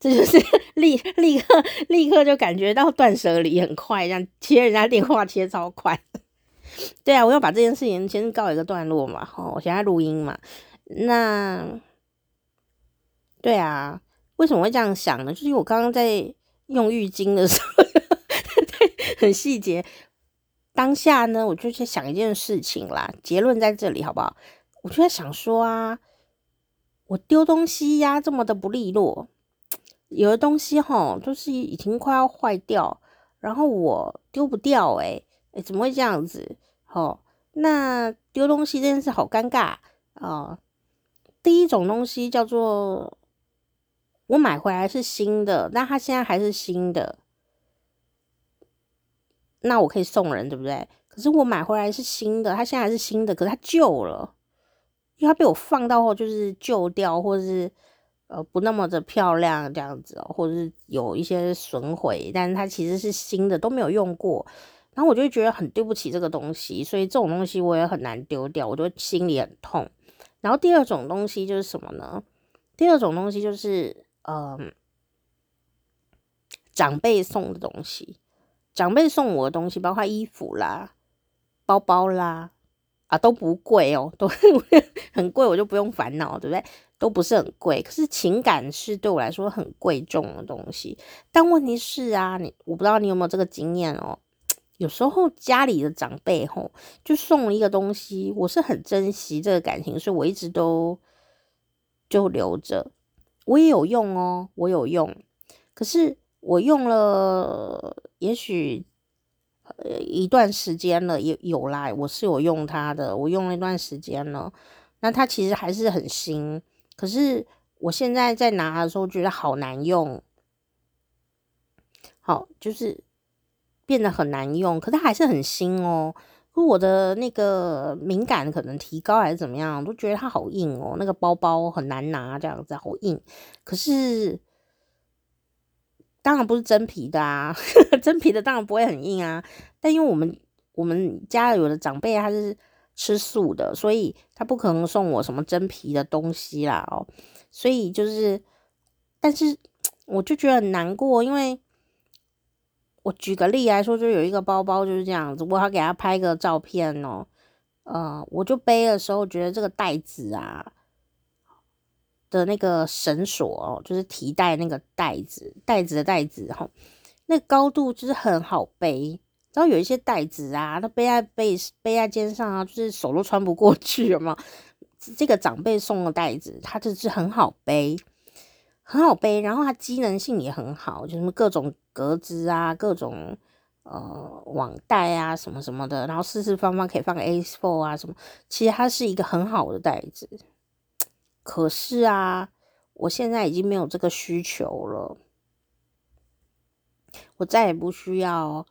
这就是 立立刻立刻就感觉到断舍离很快，这样接人家电话接超快。对啊，我要把这件事情先告一个段落嘛。哦，我现在录音嘛。那对啊，为什么会这样想呢？就是我刚刚在用浴巾的时候，很细节。当下呢，我就在想一件事情啦。结论在这里，好不好？我就在想说啊，我丢东西呀，这么的不利落。有的东西哈，就是已经快要坏掉，然后我丢不掉、欸，诶诶怎么会这样子？齁，那丢东西这件事好尴尬啊、第一种东西叫做我买回来是新的，但它现在还是新的，那我可以送人，对不对？可是我买回来是新的，它现在还是新的，可是它旧了，因为它被我放到后就是旧掉，或者是。呃不那么的漂亮这样子哦，或者是有一些损毁，但是它其实是新的，都没有用过。然后我就觉得很对不起这个东西，所以这种东西我也很难丢掉，我就心里很痛。然后第二种东西就是什么呢？第二种东西就是嗯、长辈送的东西，长辈送我的东西，包括衣服啦、包包啦，啊都不贵哦，都 很贵，我就不用烦恼，对不对？都不是很贵，可是情感是对我来说很贵重的东西。但问题是啊，你我不知道你有没有这个经验哦。有时候家里的长辈吼，就送了一个东西，我是很珍惜这个感情，所以我一直都就留着。我也有用哦，我有用。可是我用了，也许呃一段时间了，有有啦，我是有用它的，我用了一段时间了。那它其实还是很新，可是我现在在拿的时候觉得好难用，好就是。变得很难用，可它还是很新哦。我的那个敏感可能提高还是怎么样，都觉得它好硬哦。那个包包很难拿，这样子好硬。可是当然不是真皮的啊，真皮的当然不会很硬啊。但因为我们我们家有的长辈他是吃素的，所以他不可能送我什么真皮的东西啦哦。所以就是，但是我就觉得很难过，因为。我举个例来说，就有一个包包就是这样子，我要给他拍个照片哦。呃，我就背的时候觉得这个袋子啊的那个绳索哦，就是提带那个袋子，袋子的袋子哈，那高度就是很好背。然后有一些袋子啊，它背在背背在肩上啊，就是手都穿不过去了嘛。这个长辈送的袋子，它就是很好背。很好背，然后它机能性也很好，就是各种格子啊，各种呃网袋啊，什么什么的，然后四四方方可以放个 A4 啊什么，其实它是一个很好的袋子。可是啊，我现在已经没有这个需求了，我再也不需要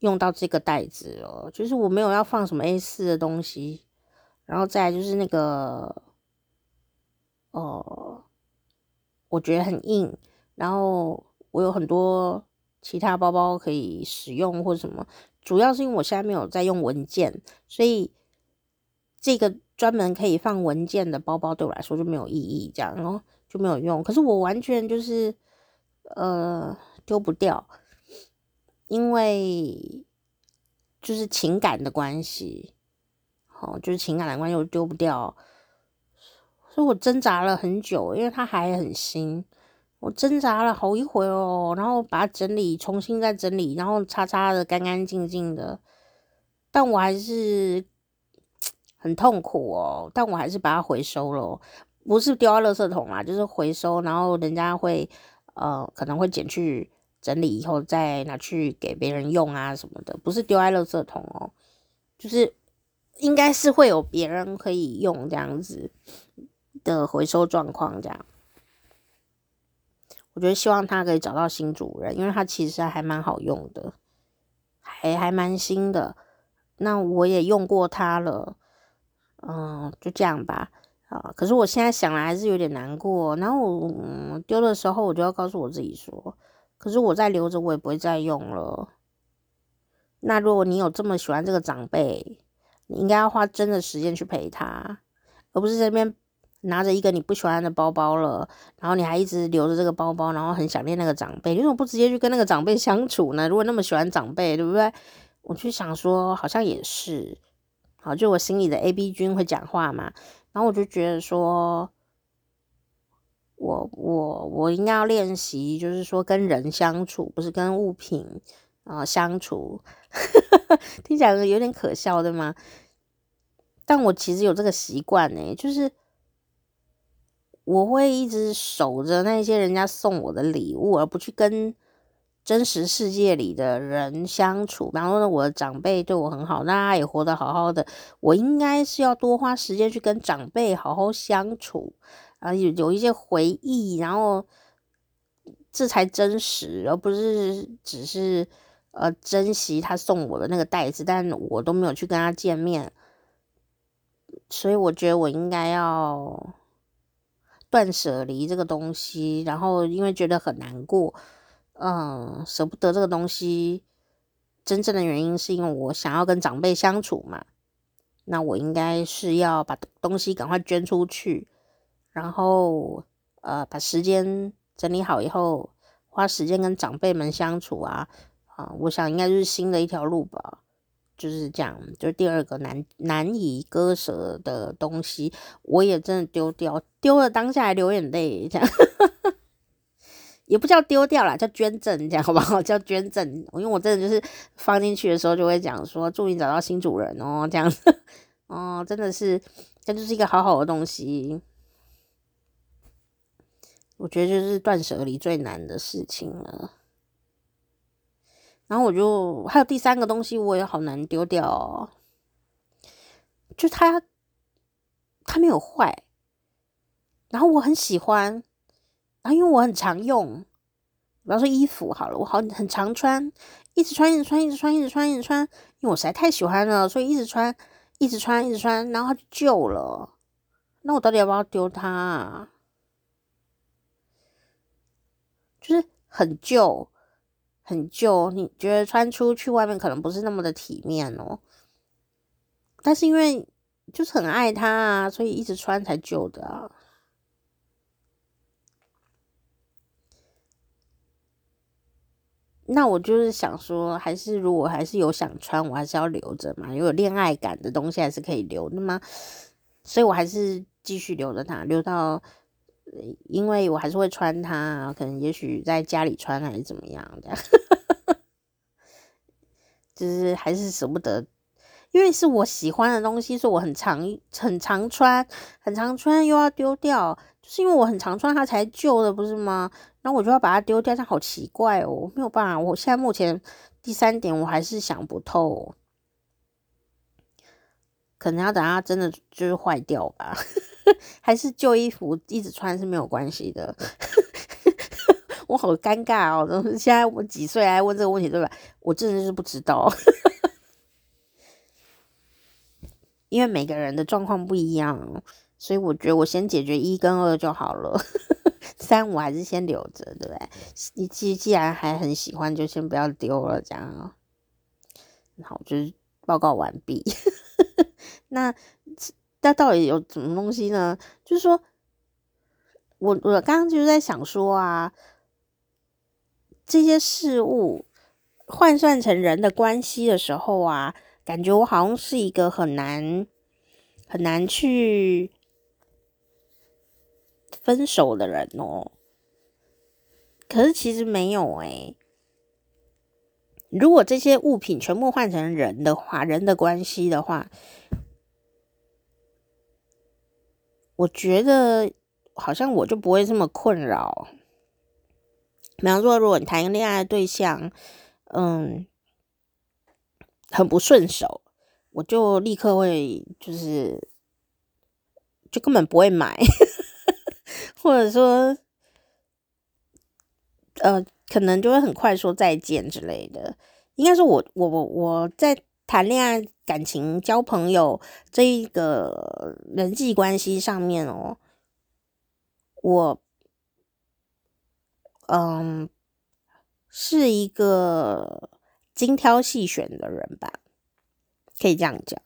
用到这个袋子哦，就是我没有要放什么 A4 的东西，然后再来就是那个哦。呃我觉得很硬，然后我有很多其他包包可以使用或什么，主要是因为我现在没有在用文件，所以这个专门可以放文件的包包对我来说就没有意义，这样然后就没有用。可是我完全就是呃丢不掉，因为就是情感的关系，好，就是情感的关系我丢不掉。所以我挣扎了很久，因为它还很新，我挣扎了好一会哦，然后把它整理，重新再整理，然后擦擦的干干净净的，但我还是很痛苦哦，但我还是把它回收了，不是丢到垃圾桶啦，就是回收，然后人家会呃可能会捡去整理以后再拿去给别人用啊什么的，不是丢在垃圾桶哦，就是应该是会有别人可以用这样子。的回收状况这样，我觉得希望他可以找到新主人，因为他其实还蛮好用的，还还蛮新的。那我也用过它了，嗯，就这样吧。啊，可是我现在想来还是有点难过。然后我嗯丢的时候，我就要告诉我自己说，可是我再留着，我也不会再用了。那如果你有这么喜欢这个长辈，你应该要花真的时间去陪他，而不是这边。拿着一个你不喜欢的包包了，然后你还一直留着这个包包，然后很想念那个长辈，你怎么不直接去跟那个长辈相处呢？如果那么喜欢长辈，对不对？我就想说，好像也是，好，就我心里的 A B 君会讲话嘛，然后我就觉得说，我我我应该要练习，就是说跟人相处，不是跟物品啊、相处，听起来有点可笑，对吗？但我其实有这个习惯呢，就是。我会一直守着那些人家送我的礼物，而不去跟真实世界里的人相处。比方说，我的长辈对我很好，那他也活得好好的。我应该是要多花时间去跟长辈好好相处，啊，有有一些回忆，然后这才真实，而不是只是呃珍惜他送我的那个袋子，但我都没有去跟他见面。所以我觉得我应该要。断舍离这个东西，然后因为觉得很难过，嗯，舍不得这个东西，真正的原因是因为我想要跟长辈相处嘛，那我应该是要把东西赶快捐出去，然后呃把时间整理好以后，花时间跟长辈们相处啊，啊，我想应该就是新的一条路吧。就是这样，就是第二个难难以割舍的东西，我也真的丢掉，丢了当下还流眼泪，这样 也不叫丢掉啦，叫捐赠，这样好不好？叫捐赠，因为我真的就是放进去的时候就会讲说，祝你找到新主人哦，这样 哦，真的是，这就是一个好好的东西，我觉得就是断舍离最难的事情了。然后我就还有第三个东西，我也好难丢掉哦。就它，它没有坏，然后我很喜欢，然后因为我很常用，比方说衣服好了，我好很常穿，一直穿，一直穿，一直穿，一直穿，一直穿，因为我实在太喜欢了，所以一直穿，一直穿，一直穿，然后它就旧了。那我到底要不要丢它啊？就是很旧。很旧，你觉得穿出去外面可能不是那么的体面哦。但是因为就是很爱它啊，所以一直穿才旧的啊。那我就是想说，还是如果还是有想穿，我还是要留着嘛，有恋爱感的东西还是可以留的嘛。所以我还是继续留着它，留到。因为我还是会穿它，可能也许在家里穿还是怎么样的，就是还是舍不得，因为是我喜欢的东西，所以我很常很常穿，很常穿又要丢掉，就是因为我很常穿它才旧的，不是吗？那我就要把它丢掉，这好奇怪哦，没有办法，我现在目前第三点我还是想不透，可能要等它真的就是坏掉吧。还是旧衣服一直穿是没有关系的，我好尴尬哦！现在我几岁来问这个问题，对吧？我真的是不知道，因为每个人的状况不一样，所以我觉得我先解决一跟二就好了，三我还是先留着，对不对？你既既然还很喜欢，就先不要丢了，这样。好，就是报告完毕。那。那到底有什么东西呢？就是说，我我刚刚就在想说啊，这些事物换算成人的关系的时候啊，感觉我好像是一个很难很难去分手的人哦。可是其实没有诶，如果这些物品全部换成人的话，人的关系的话。我觉得好像我就不会这么困扰。比方说，如果你谈个恋爱的对象，嗯，很不顺手，我就立刻会就是就根本不会买，或者说，呃，可能就会很快说再见之类的。应该说我我我我在。谈恋爱、感情、交朋友这一个人际关系上面哦，我嗯是一个精挑细选的人吧，可以这样讲。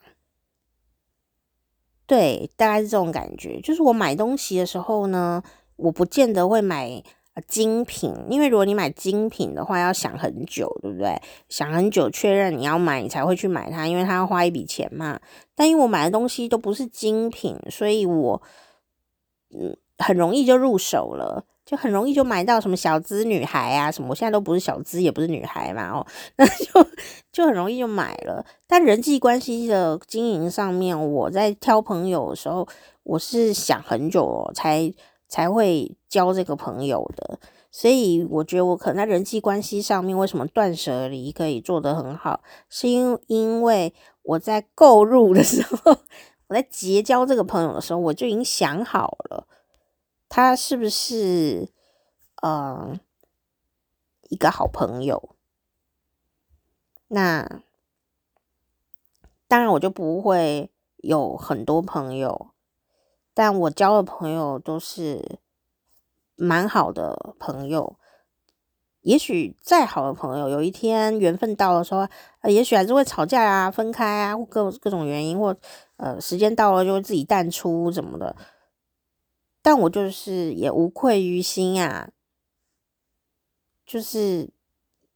对，大概是这种感觉。就是我买东西的时候呢，我不见得会买。精品，因为如果你买精品的话，要想很久，对不对？想很久确认你要买，你才会去买它，因为它要花一笔钱嘛。但因为我买的东西都不是精品，所以我嗯很容易就入手了，就很容易就买到什么小资女孩啊什么。我现在都不是小资，也不是女孩嘛，哦，那就就很容易就买了。但人际关系的经营上面，我在挑朋友的时候，我是想很久，才。才会交这个朋友的，所以我觉得我可能在人际关系上面，为什么断舍离可以做得很好，是因因为我在购入的时候，我在结交这个朋友的时候，我就已经想好了，他是不是嗯一个好朋友。那当然，我就不会有很多朋友。但我交的朋友都是蛮好的朋友。也许再好的朋友，有一天缘分到的时候，呃，也许还是会吵架啊、分开啊，或各各种原因，或呃，时间到了就会自己淡出什么的。但我就是也无愧于心啊，就是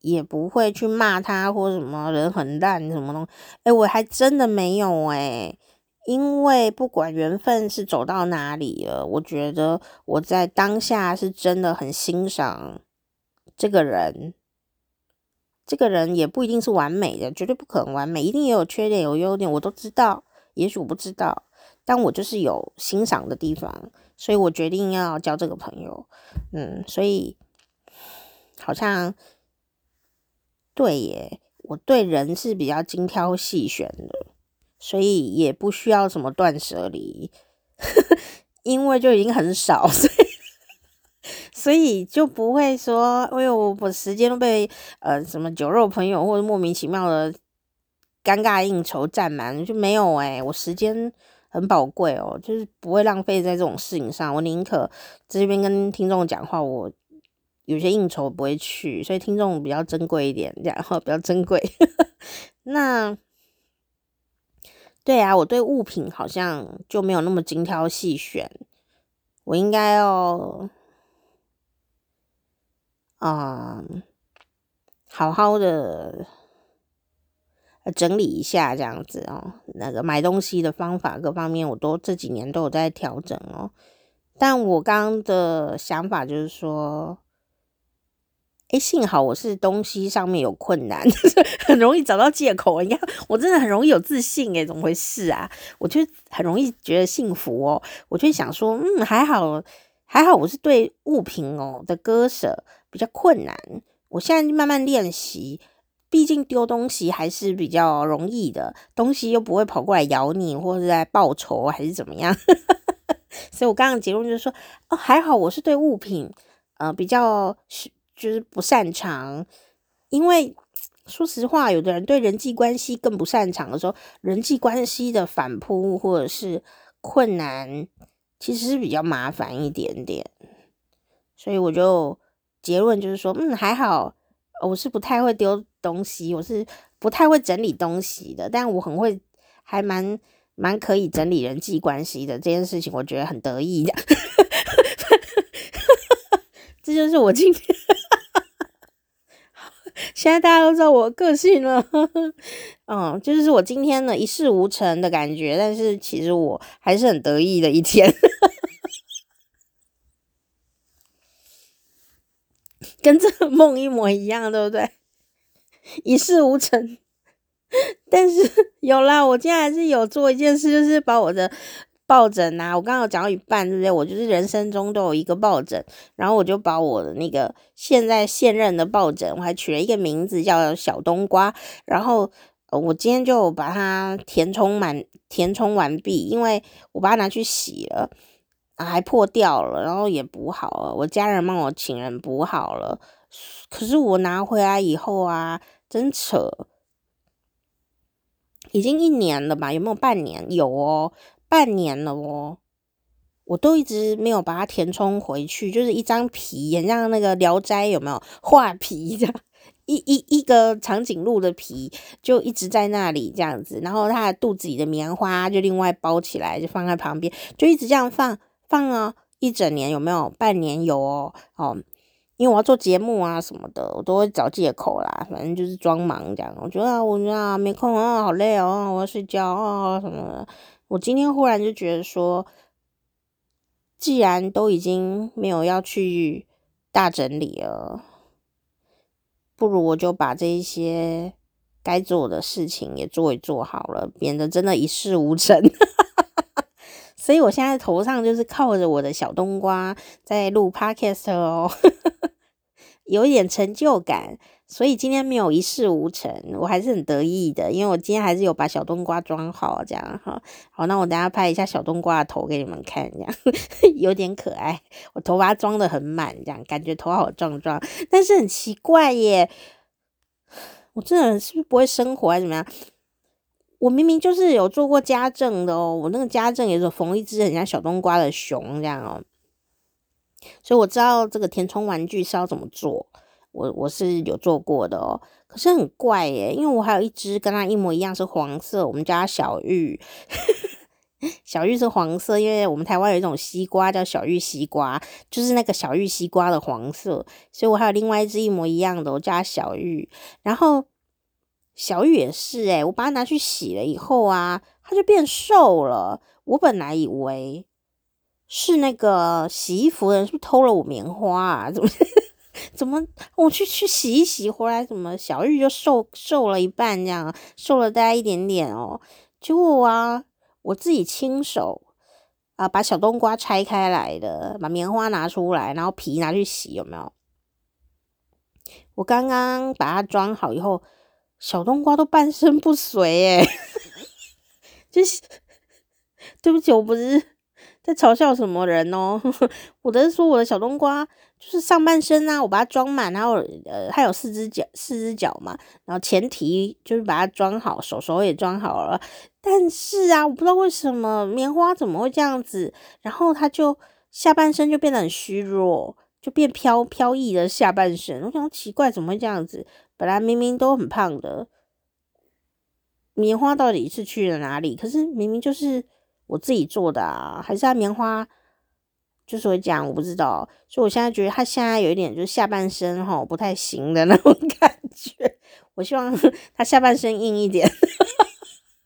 也不会去骂他或什么人很烂什么东西。哎，我还真的没有哎，因为不管缘分是走到哪里了，我觉得我在当下是真的很欣赏。这个人，这个人也不一定是完美的，绝对不可能完美，一定也有缺点，有优点，我都知道。也许我不知道，但我就是有欣赏的地方，所以我决定要交这个朋友。嗯，所以好像对耶，我对人是比较精挑细选的，所以也不需要什么断舍离，因为就已经很少，所以。所以就不会说，哎呦，我我时间都被呃什么酒肉朋友或者莫名其妙的尴尬应酬占满，就没有诶、我时间很宝贵哦，就是不会浪费在这种事情上。我宁可这边跟听众讲话，我有些应酬不会去，所以听众比较珍贵一点，然后比较珍贵。那对啊，我对物品好像就没有那么精挑细选，我应该要。嗯，好好的整理一下这样子哦。那个买东西的方法各方面，我都这几年都有在调整哦。但我刚刚的想法就是说，诶，幸好我是东西上面有困难，很容易找到借口。你看，我真的很容易有自信诶，怎么回事啊？我就很容易觉得幸福哦。我就想说，嗯，还好，还好，我是对物品哦的割舍。比较困难，我现在慢慢练习。毕竟丢东西还是比较容易的，东西又不会跑过来咬你，或者在报仇还是怎么样。所以我刚刚结论就是说，哦，还好我是对物品，呃，比较就是不擅长。因为说实话，有的人对人际关系更不擅长的时候，人际关系的反扑或者是困难，其实是比较麻烦一点点。所以我就。结论就是说，嗯，还好，我是不太会丢东西，我是不太会整理东西的，但我很会，还蛮蛮可以整理人际关系的这件事情，我觉得很得意的。这就是我今天，现在大家都知道我个性了，嗯，就是我今天呢一事无成的感觉，但是其实我还是很得意的一天。跟这个梦一模一样，对不对？一事无成，但是有啦，我今天还是有做一件事，就是把我的抱枕啊，我刚刚有讲到一半，对不对？我就是人生中都有一个抱枕，然后我就把我的那个现在现任的抱枕，我还取了一个名字叫小冬瓜，然后我今天就把它填充满，填充完毕，因为我把它拿去洗了。啊，还破掉了，然后也补好了。我家人帮我请人补好了，可是我拿回来以后啊，真扯，已经一年了吧？有没有半年？有哦，半年了哦。我都一直没有把它填充回去，就是一张皮，很像那个《聊斋》有没有画皮这样？一一一个长颈鹿的皮就一直在那里这样子，然后它的肚子里的棉花就另外包起来，就放在旁边，就一直这样放。放啊，一整年有没有？半年有哦，哦，因为我要做节目啊什么的，我都会找借口啦，反正就是装忙这样。我觉得啊，我啊没空啊，好累哦，我要睡觉啊什么的。我今天忽然就觉得说，既然都已经没有要去大整理了，不如我就把这一些该做的事情也做一做好了，免得真的一事无成。所以我现在头上就是靠着我的小冬瓜在录 podcast 哦，有一点成就感。所以今天没有一事无成，我还是很得意的，因为我今天还是有把小冬瓜装好，这样哈。好，那我等下拍一下小冬瓜的头给你们看，这样 有点可爱。我头发装得很满，这样感觉头好壮壮，但是很奇怪耶，我真的是不是不会生活还是怎么样？我明明就是有做过家政的哦，我那个家政也是缝一只很像小冬瓜的熊这样哦，所以我知道这个填充玩具是要怎么做，我我是有做过的哦。可是很怪耶，因为我还有一只跟它一模一样是黄色，我们叫它小玉，小玉是黄色，因为我们台湾有一种西瓜叫小玉西瓜，就是那个小玉西瓜的黄色，所以我还有另外一只一模一样的，我叫小玉，然后。小玉也是诶，我把它拿去洗了以后啊，它就变瘦了。我本来以为是那个洗衣服的人是不是偷了我棉花啊？怎么怎么我去去洗一洗回来，怎么小玉就瘦瘦了一半这样，瘦了大概一点点哦。结果啊，我自己亲手啊把小冬瓜拆开来的，把棉花拿出来，然后皮拿去洗，有没有？我刚刚把它装好以后。小冬瓜都半身不遂诶，就是对不起，我不是在嘲笑什么人哦，我的是说我的小冬瓜就是上半身啊，我把它装满，然后呃还有四只脚，四只脚嘛，然后前提就是把它装好，手手也装好了，但是啊，我不知道为什么棉花怎么会这样子，然后它就下半身就变得很虚弱，就变飘飘逸的下半身，我想奇怪怎么会这样子。本来明明都很胖的，棉花到底是去了哪里？可是明明就是我自己做的啊，还是它棉花就是会讲我不知道，所以我现在觉得他现在有一点就是下半身哈不太行的那种 感觉。我希望 他下半身硬一点，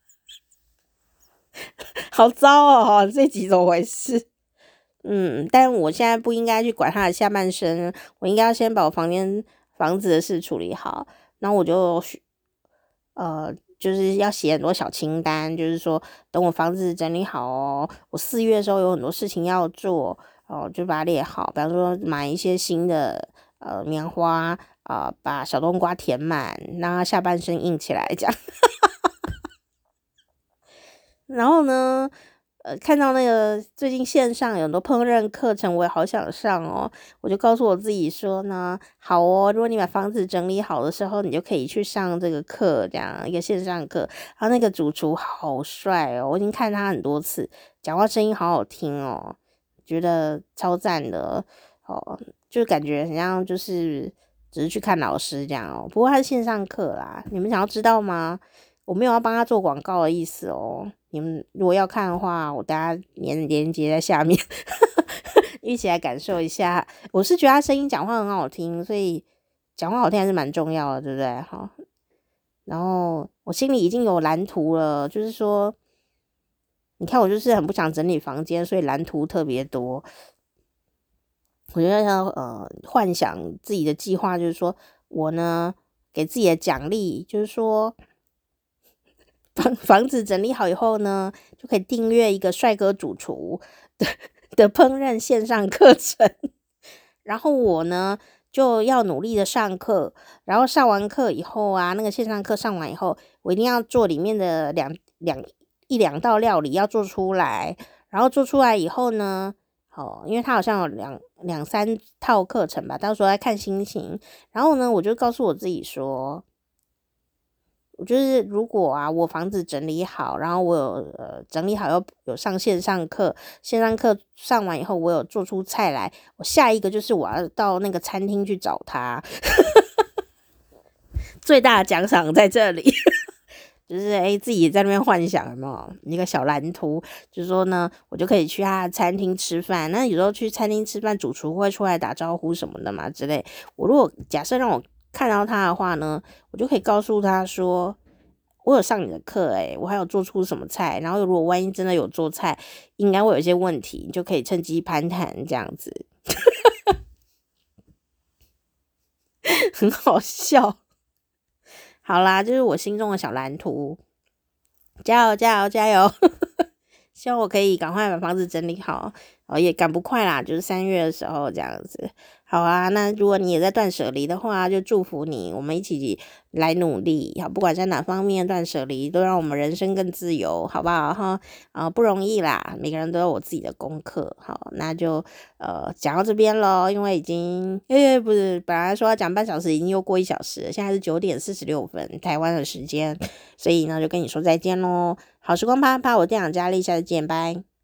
好糟哦！这集怎么回事？嗯，但我现在不应该去管他的下半身，我应该要先把我房间。房子的事处理好，然后我就呃，就是要写很多小清单，就是说等我房子整理好哦，我四月的时候有很多事情要做哦，就把它列好，比方说买一些新的呃棉花啊，呃，把小冬瓜填满，让它下半身硬起来这样，然后呢，呃，看到那个最近线上有很多烹饪课程，我也好想上哦。我就告诉我自己说呢，好哦，如果你把房子整理好的时候，你就可以去上这个课，这样一个线上课。然后那个主厨好帅哦，我已经看他很多次，讲话声音好好听哦，觉得超赞的哦，就感觉很像就是只是去看老师这样哦。不过他是线上课啦，你们想要知道吗？我没有要帮他做广告的意思哦。你们如果要看的话，我等下连连接在下面，一起来感受一下。我是觉得他声音讲话很好听，所以讲话好听还是蛮重要的，对不对？好，然后我心里已经有蓝图了，就是说，你看我就是很不想整理房间，所以蓝图特别多。我觉得要呃幻想自己的计划，就是说我呢给自己的奖励，就是说。房房子整理好以后呢，就可以订阅一个帅哥主厨的的烹饪线上课程。然后我呢就要努力的上课，然后上完课以后啊，那个线上课上完以后，我一定要做里面的两两一两道料理要做出来。然后做出来以后呢，哦，因为他好像有两两三套课程吧，到时候再看心情。然后呢，我就告诉我自己说。我就是如果啊，我房子整理好，然后我有呃整理好，要有上线上课，线上课上完以后，我有做出菜来，我下一个就是我要到那个餐厅去找他，最大的奖赏在这里，就是诶自己在那边幻想什么一个小蓝图，就是说呢，我就可以去他餐厅吃饭。那有时候去餐厅吃饭，主厨会出来打招呼什么的嘛之类。我如果假设让我。看到他的话呢，我就可以告诉他说，我有上你的课，诶，我还有做出什么菜，然后如果万一真的有做菜，应该会有一些问题，你就可以趁机攀谈这样子，很好笑。好啦，就是我心中的小蓝图，加油加油加油！希望我可以赶快把房子整理好，哦，也赶不快啦，就是三月的时候这样子。好啊，那如果你也在断舍离的话，就祝福你，我们一起来努力。好，不管在哪方面断舍离，都让我们人生更自由，好不好？哈，啊，不容易啦，每个人都有我自己的功课。好，那就呃讲到这边喽，因为已经，诶、欸，不是，本来说要讲半小时，已经又过一小时了，现在是九点四十六分，台湾的时间，所以呢，就跟你说再见喽。好时光啪啪，我店长佳丽，下次见，拜。